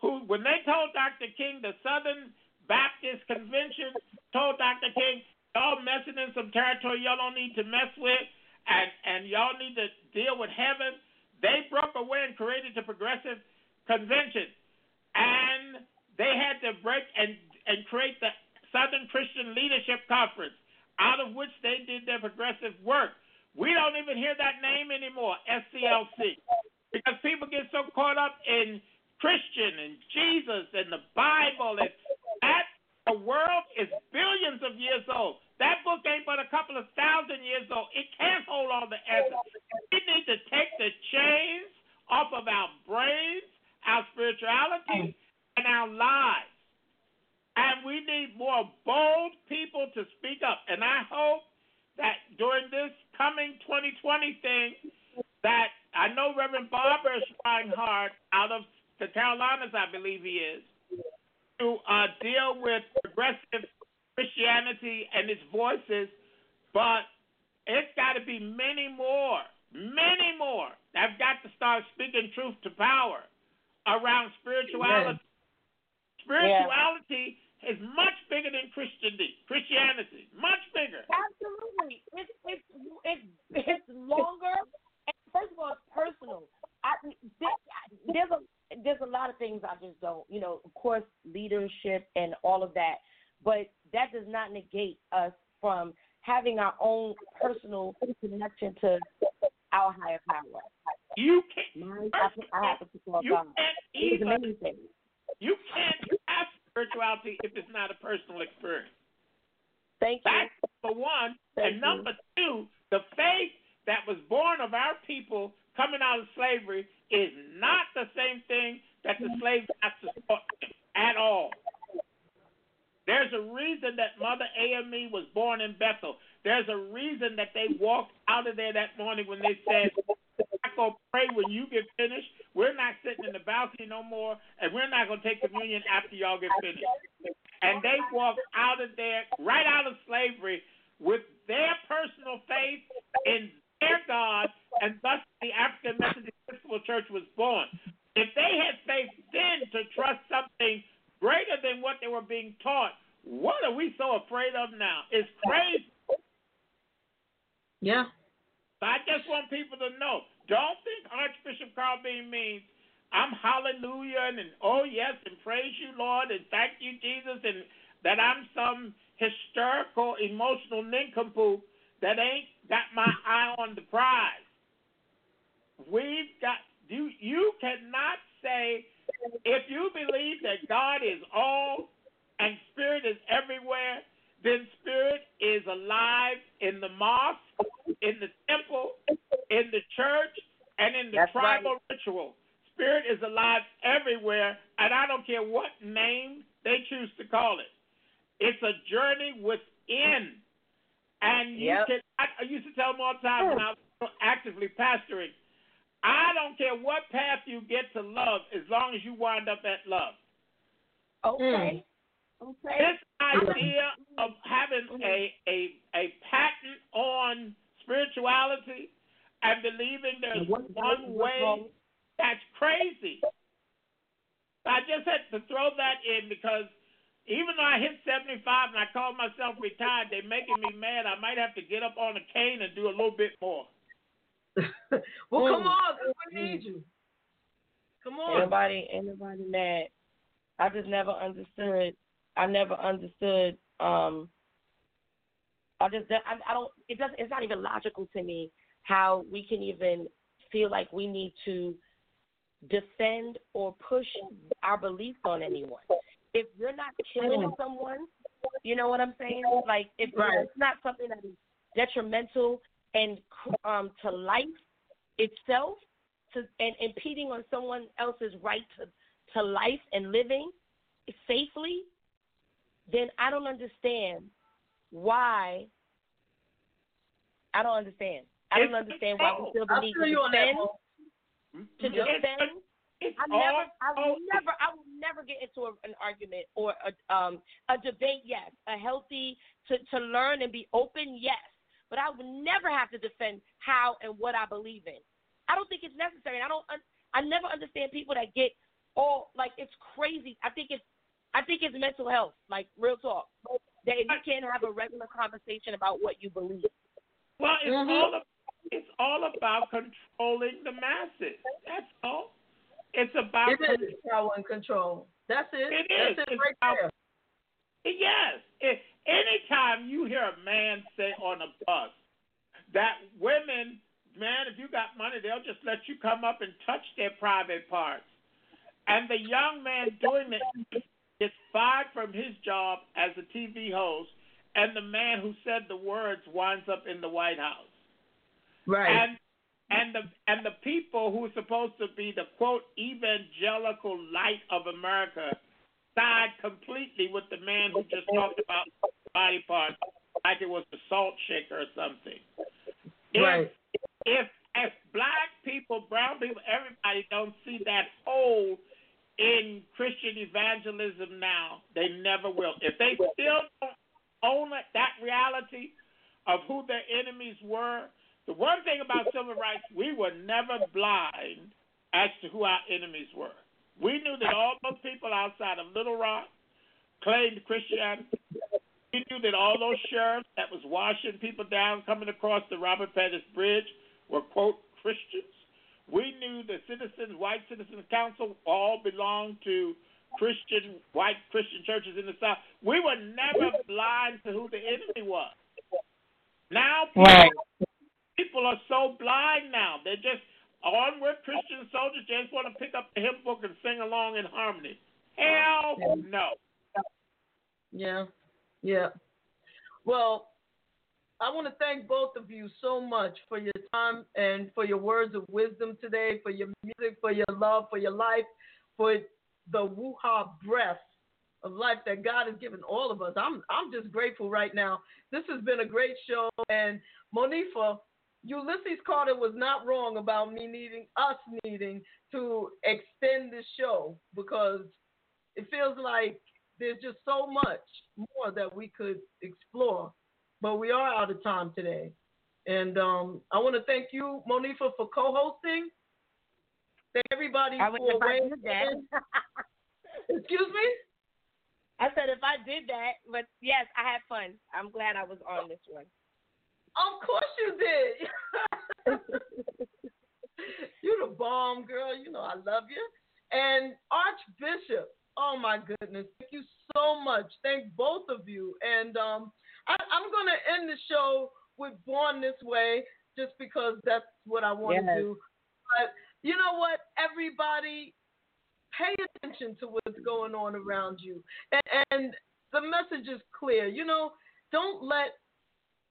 who, when they told Dr. King, the Southern Baptist Convention told Dr. King, y'all messing in some territory y'all don't need to mess with, and, and y'all need to deal with heaven. They broke away and created the Progressive Convention. And they had to break and, and create the Southern Christian Leadership Conference, out of which they did their progressive work. We don't even hear that name anymore, SCLC, because people get so caught up in Christian and Jesus and the Bible and that the world is billions of years old. That book ain't but a couple of thousand years old. It can't hold all the essence. We need to take the chains off of our brains, our spirituality, and our lives. We need more bold people to speak up. And I hope that during this coming 2020 thing, that I know Reverend Barber is trying hard out of the Carolinas, I believe he is, to uh, deal with progressive Christianity and its voices, but it's got to be many more, many more. I've got to start speaking truth to power around spirituality. Spirituality is much bigger than Christianity. Christianity, much bigger. Absolutely, it's it's it's it's longer. And first of all, it's personal. I, there's a there's a lot of things I just don't. You know, of course, leadership and all of that, but that does not negate us from having our own personal connection to our higher power. You can't. I, I have to call You can't even. You can't spirituality if it's not a personal experience. Thank you. That's number one. Thank and you. number two, the faith that was born of our people coming out of slavery is not the same thing that the slave masters taught them at all. There's a reason that Mother AME was born in Bethel. There's a reason that they walked out of there that morning when they said, "We're gonna pray when you get finished. We're not sitting in the balcony no more, and we're not gonna take communion after y'all get finished." And they walked out of there, right out of slavery, with their personal faith in their God, and thus the African Methodist Episcopal Church was born. If they had faith then to trust something greater than what they were being taught, what are we so afraid of now? It's crazy. Yeah. So I just want people to know. Don't think Archbishop Carl Bean means I'm hallelujah and, and oh yes and praise you Lord and thank you Jesus and that I'm some hysterical emotional nincompoop that ain't got my eye on the prize. We've got you you cannot say if you believe that God is all and spirit is everywhere, then spirit is alive in the mosque, in the temple, in the church, and in the That's right. tribal ritual. Spirit is alive everywhere, and I don't care what name they choose to call it. It's a journey within. And you Yep. can I, I used to tell them all the time when I was actively pastoring, I don't care what path you get to love as long as you wind up at love. Okay. Hmm. Okay. This idea of having a, a a patent on spirituality and believing there's one way that's crazy. I just had to throw that in because even though I hit 75 and I call myself retired, they're making me mad. I might have to get up on a cane and do a little bit more. Well, come on. on, 'cause we need you. Come on. Anybody, anybody mad? I just never understood. I never understood. Um, I just, I, I don't. It doesn't. It's not even logical to me how we can even feel like we need to defend or push our beliefs on anyone. If you're not killing someone, you know what I'm saying? Like if Right. it's not something that is detrimental and um to life itself, to and impeding on someone else's right to to life and living safely, then I don't understand why. I don't understand. I don't It's understand why we feel the I need to that, defend. To defend. It's I never, I will never, I will never get into a, an argument or a, um, a debate. Yes, a healthy to to learn and be open. Yes, but I would never have to defend how and what I believe in. I don't think it's necessary. I don't. I never understand people that get all like it's crazy. I think it's, I think it's mental health. Like real talk. That if you can't have a regular conversation about what you believe. Well, it's Mhm. all ab- it's all about controlling the masses. That's all. It's about It is power and control. That's it. It That's is. it It's right about- there. Yes. If, anytime you hear a man say on a bus that women, man, if you got money, they'll just let you come up and touch their private parts. And the young man doing it gets fired from his job as a TV host, and the man who said the words winds up in the White House. Right. And and the and the people who are supposed to be the quote evangelical light of America side completely with the man who just talked about body parts like it was a salt shaker or something. If, Right. If if black people, brown people, everybody don't see that hole in Christian evangelism now, they never will. If they still don't own that reality of who their enemies were, the one thing about civil rights, we were never blind as to who our enemies were. We knew that all those people outside of Little Rock claimed Christianity. We knew that all those sheriffs that was washing people down coming across the Robert Pettus Bridge were, quote, Christians. We knew the citizens, white citizens council, all belonged to Christian, white Christian churches in the South. We were never blind to who the enemy was. Now people, Right. people are so blind now. They're just on with Christian soldiers. They just want to pick up the hymn book and sing along in harmony. Hell no. Yeah, yeah. Well, I want to thank both of you so much for your time and for your words of wisdom today, for your music, for your love, for your life, for the woo-ha breath of life that God has given all of us. I'm I'm just grateful right now. This has been a great show, and Monifah, Ulysses Carter was not wrong about me needing us needing to extend the show because it feels like there's just so much more that we could explore, but we are out of time today. And um, I want to thank you, Monifah, for co-hosting. Thank everybody I for if I weighing did that. in. Excuse me. I said if I did that, but yes, I had fun. I'm glad I was on this one. Of course you did. You're the bomb, girl. You know I love you. And Archbishop, oh my goodness, thank you so much. Thank both of you. And um, I, I'm gonna end the show with "Born This Way" just because that's what I want to do. But you know what, everybody, pay attention to what's going on around you, and, and the message is clear. You know, don't let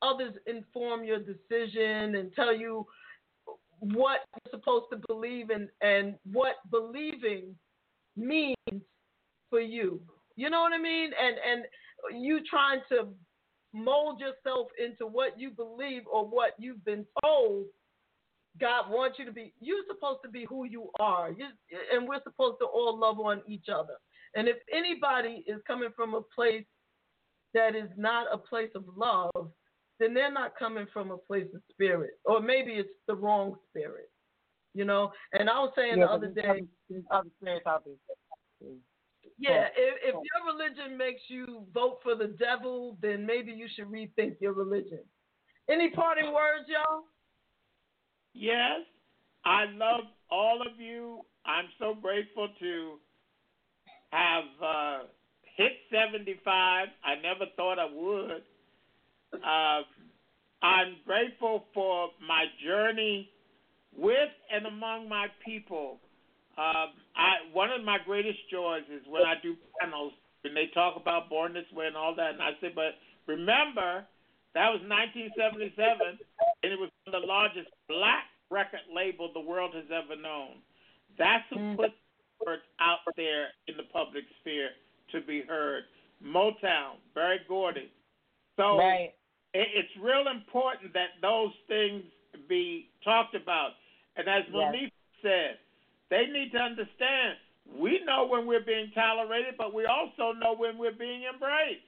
others inform your decision and tell you what you're supposed to believe in and what believing means for you. You know what I mean? And and you trying to mold yourself into what you believe or what you've been told God wants you to be. You're supposed to be who you are, you, and we're supposed to all love on each other. And if anybody is coming from a place that is not a place of love, then they're not coming from a place of spirit, or maybe it's the wrong spirit. You know. And I was saying Yeah, the other day. Other spirits out there. Yeah, if, if your religion makes you vote for the devil, then maybe you should rethink your religion. Any parting words, y'all? Yes, I love all of you. I'm so grateful to have uh, hit 75. I never thought I would. Uh, I'm grateful for my journey with and among my people. Um, I one of my greatest joys is when I do panels when they talk about Born This Way and all that, and I say, but remember that was 1977, and it was the largest black record label the world has ever known. That's who put words out there in the public sphere to be heard. Motown, Berry Gordy. So Right. it, it's real important that those things be talked about. And as Yes. Monique said, they need to understand we know when we're being tolerated, but we also know when we're being embraced.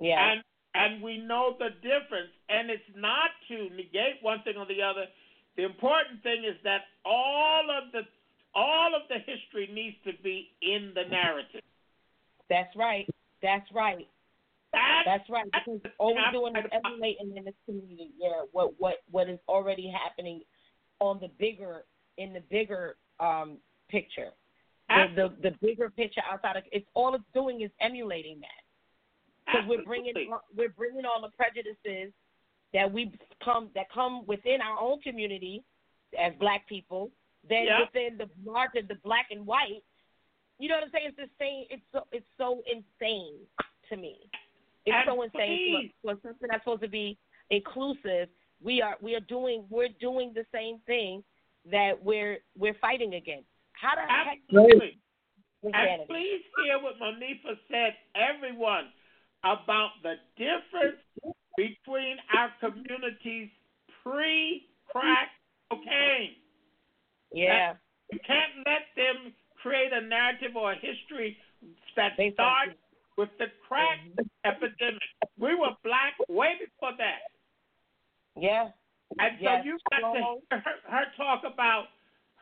Yeah. And and we know the difference. And it's not to negate one thing or the other. The important thing is that all of the all of the history needs to be in the narrative. That's right. That's right. That's right. Because all we're doing is emulating in this community, yeah, what what what is already happening on the bigger in the bigger um picture. The, the the bigger picture outside of it's all it's doing is emulating that. because we're bringing we're bringing all the prejudices that we come that come within our own community as black people, then Yeah. within the larger the black and white. You know what I'm saying? It's the same. It's so it's so insane to me. It's And so insane for, for something that's supposed to be inclusive. We are we are doing we're doing the same thing that we're we're fighting against. How the heck Absolutely. And please hear what Monifah said, everyone, about the difference between our communities pre-crack cocaine. Yeah. You can't let them create a narrative or a history that starts with the crack mm-hmm. epidemic. We were black way before that. Yeah. And so Yes. you got to hear her, her talk about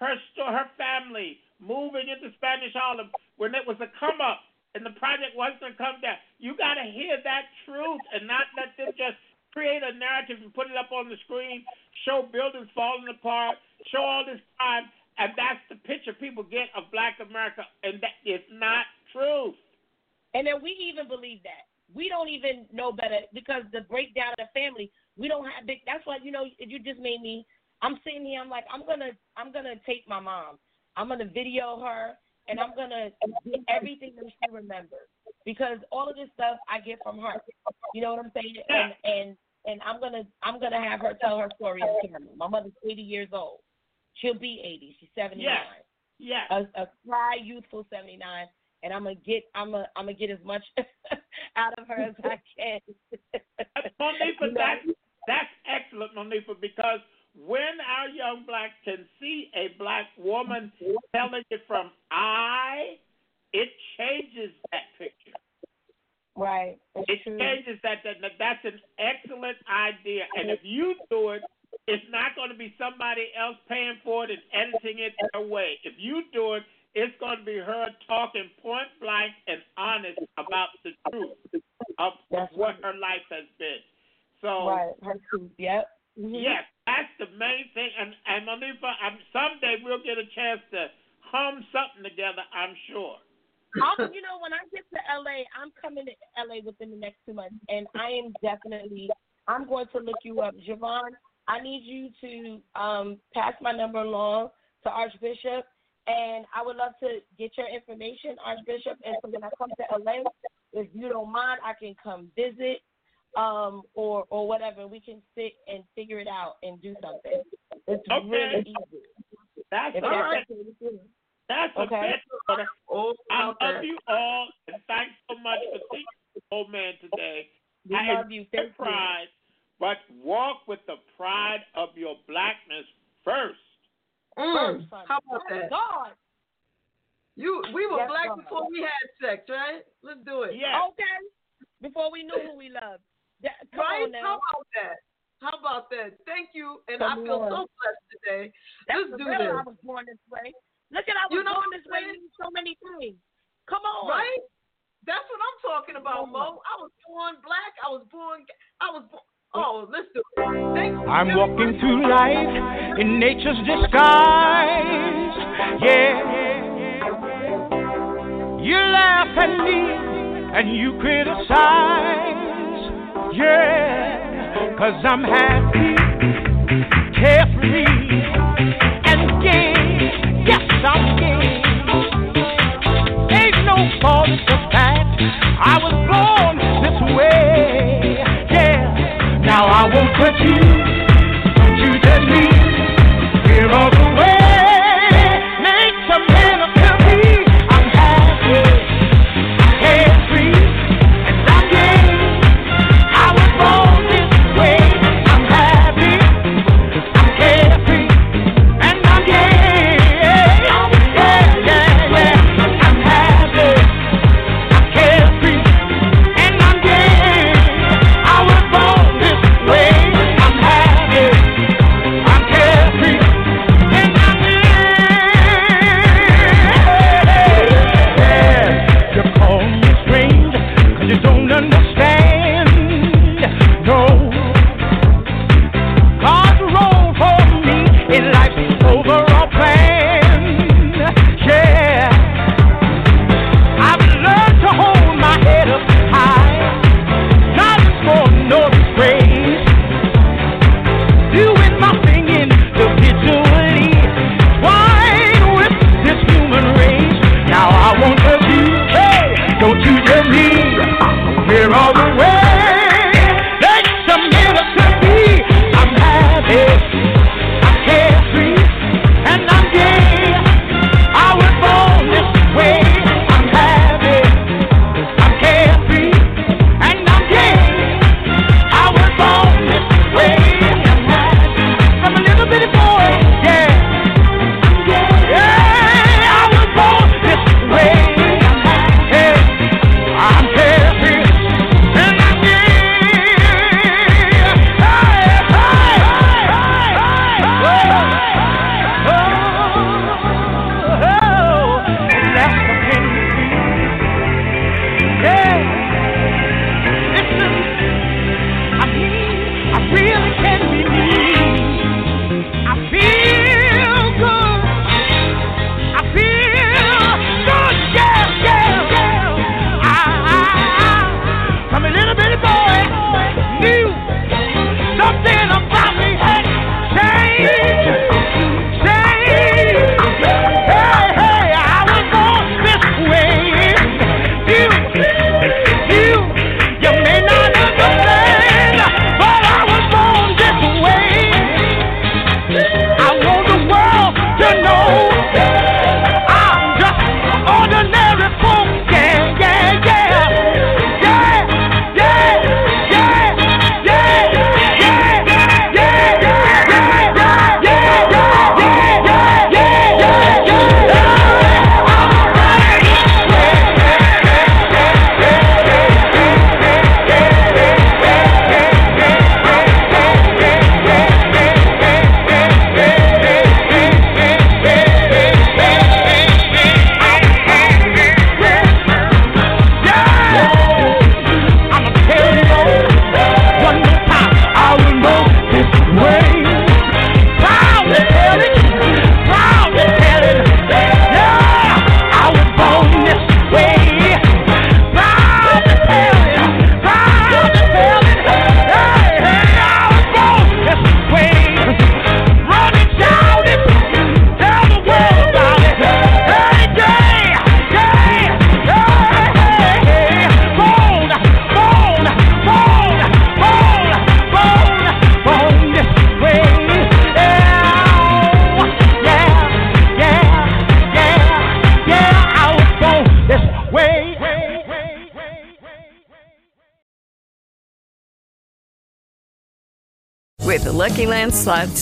her sto- her family moving into Spanish Harlem when it was a come up and the project wasn't to come down. You got to hear that truth and not let them just create a narrative and put it up on the screen, show buildings falling apart, show all this crime, and that's the picture people get of Black America, and that is not truth. And then we even believe that. We don't even know better because the breakdown of the family, we don't have big that's why, you know, you just made me I'm sitting here, I'm like, I'm gonna I'm gonna take my mom. I'm gonna video her and I'm gonna get everything that she remembers. Because all of this stuff I get from her. You know what I'm saying? And and and I'm gonna I'm gonna have her tell her story on camera. My mother's eighty years old. She'll be eighty. She's seventy nine. Yeah. a, a cry youthful 79 and i'm gonna get i'm gonna i'm gonna get as much out of her as i can Monifah, You know? that's, that's excellent, Monifah, because when our young blacks can see a black woman telling it from I, it changes that picture. right It changes that, that. that- That's an excellent idea. And if you do it, it's not going to be somebody else paying for it and editing it their way. If you do it, it's going to be her talking point blank and honest about the truth of That's what her life has been. So right her truth yep Mhm. Yes, that's the main thing. And and Monifah, I'm, someday we'll get a chance to hum something together. I'm sure. I'll, you know, when I get to LA, I'm coming to LA within the next two months, and I am definitely, I'm going to look you up, JaVonne. I need you to um, pass my number along to Archbishop, and I would love to get your information, Archbishop. And so when I come to LA, if you don't mind, I can come visit, um, or or whatever. We can sit and figure it out and do something. It's Okay. really easy. That's If all that's right. okay. That's Okay. a bit. brother. I love you all, and thanks so much for seeing this old man today. We I love you. accept Thank you. pride, but walk with the pride of your blackness first. Mm, First, how about that? God. You, we were Yes, black God. before we had sex, right? Let's do it. Okay. Before we knew who we loved. Yeah, come right? on now. How about that? How about that? Thank you, and Come I feel on. so blessed today. That's Let's the do this. I was born this way. Look at I was You know born this way saying? so many things. Come on. Right? That's what I'm talking about, Mo. I was born black. I was born. I was born. Oh, let's do it. Thank you. I'm walking through life in nature's disguise. Yeah. You laugh at me and you criticize. Yeah. Cause I'm happy, carefree, and gay. Yes, I'm gay. Ain't no fault the fact I was born this way. Yeah. Now I won't touch you.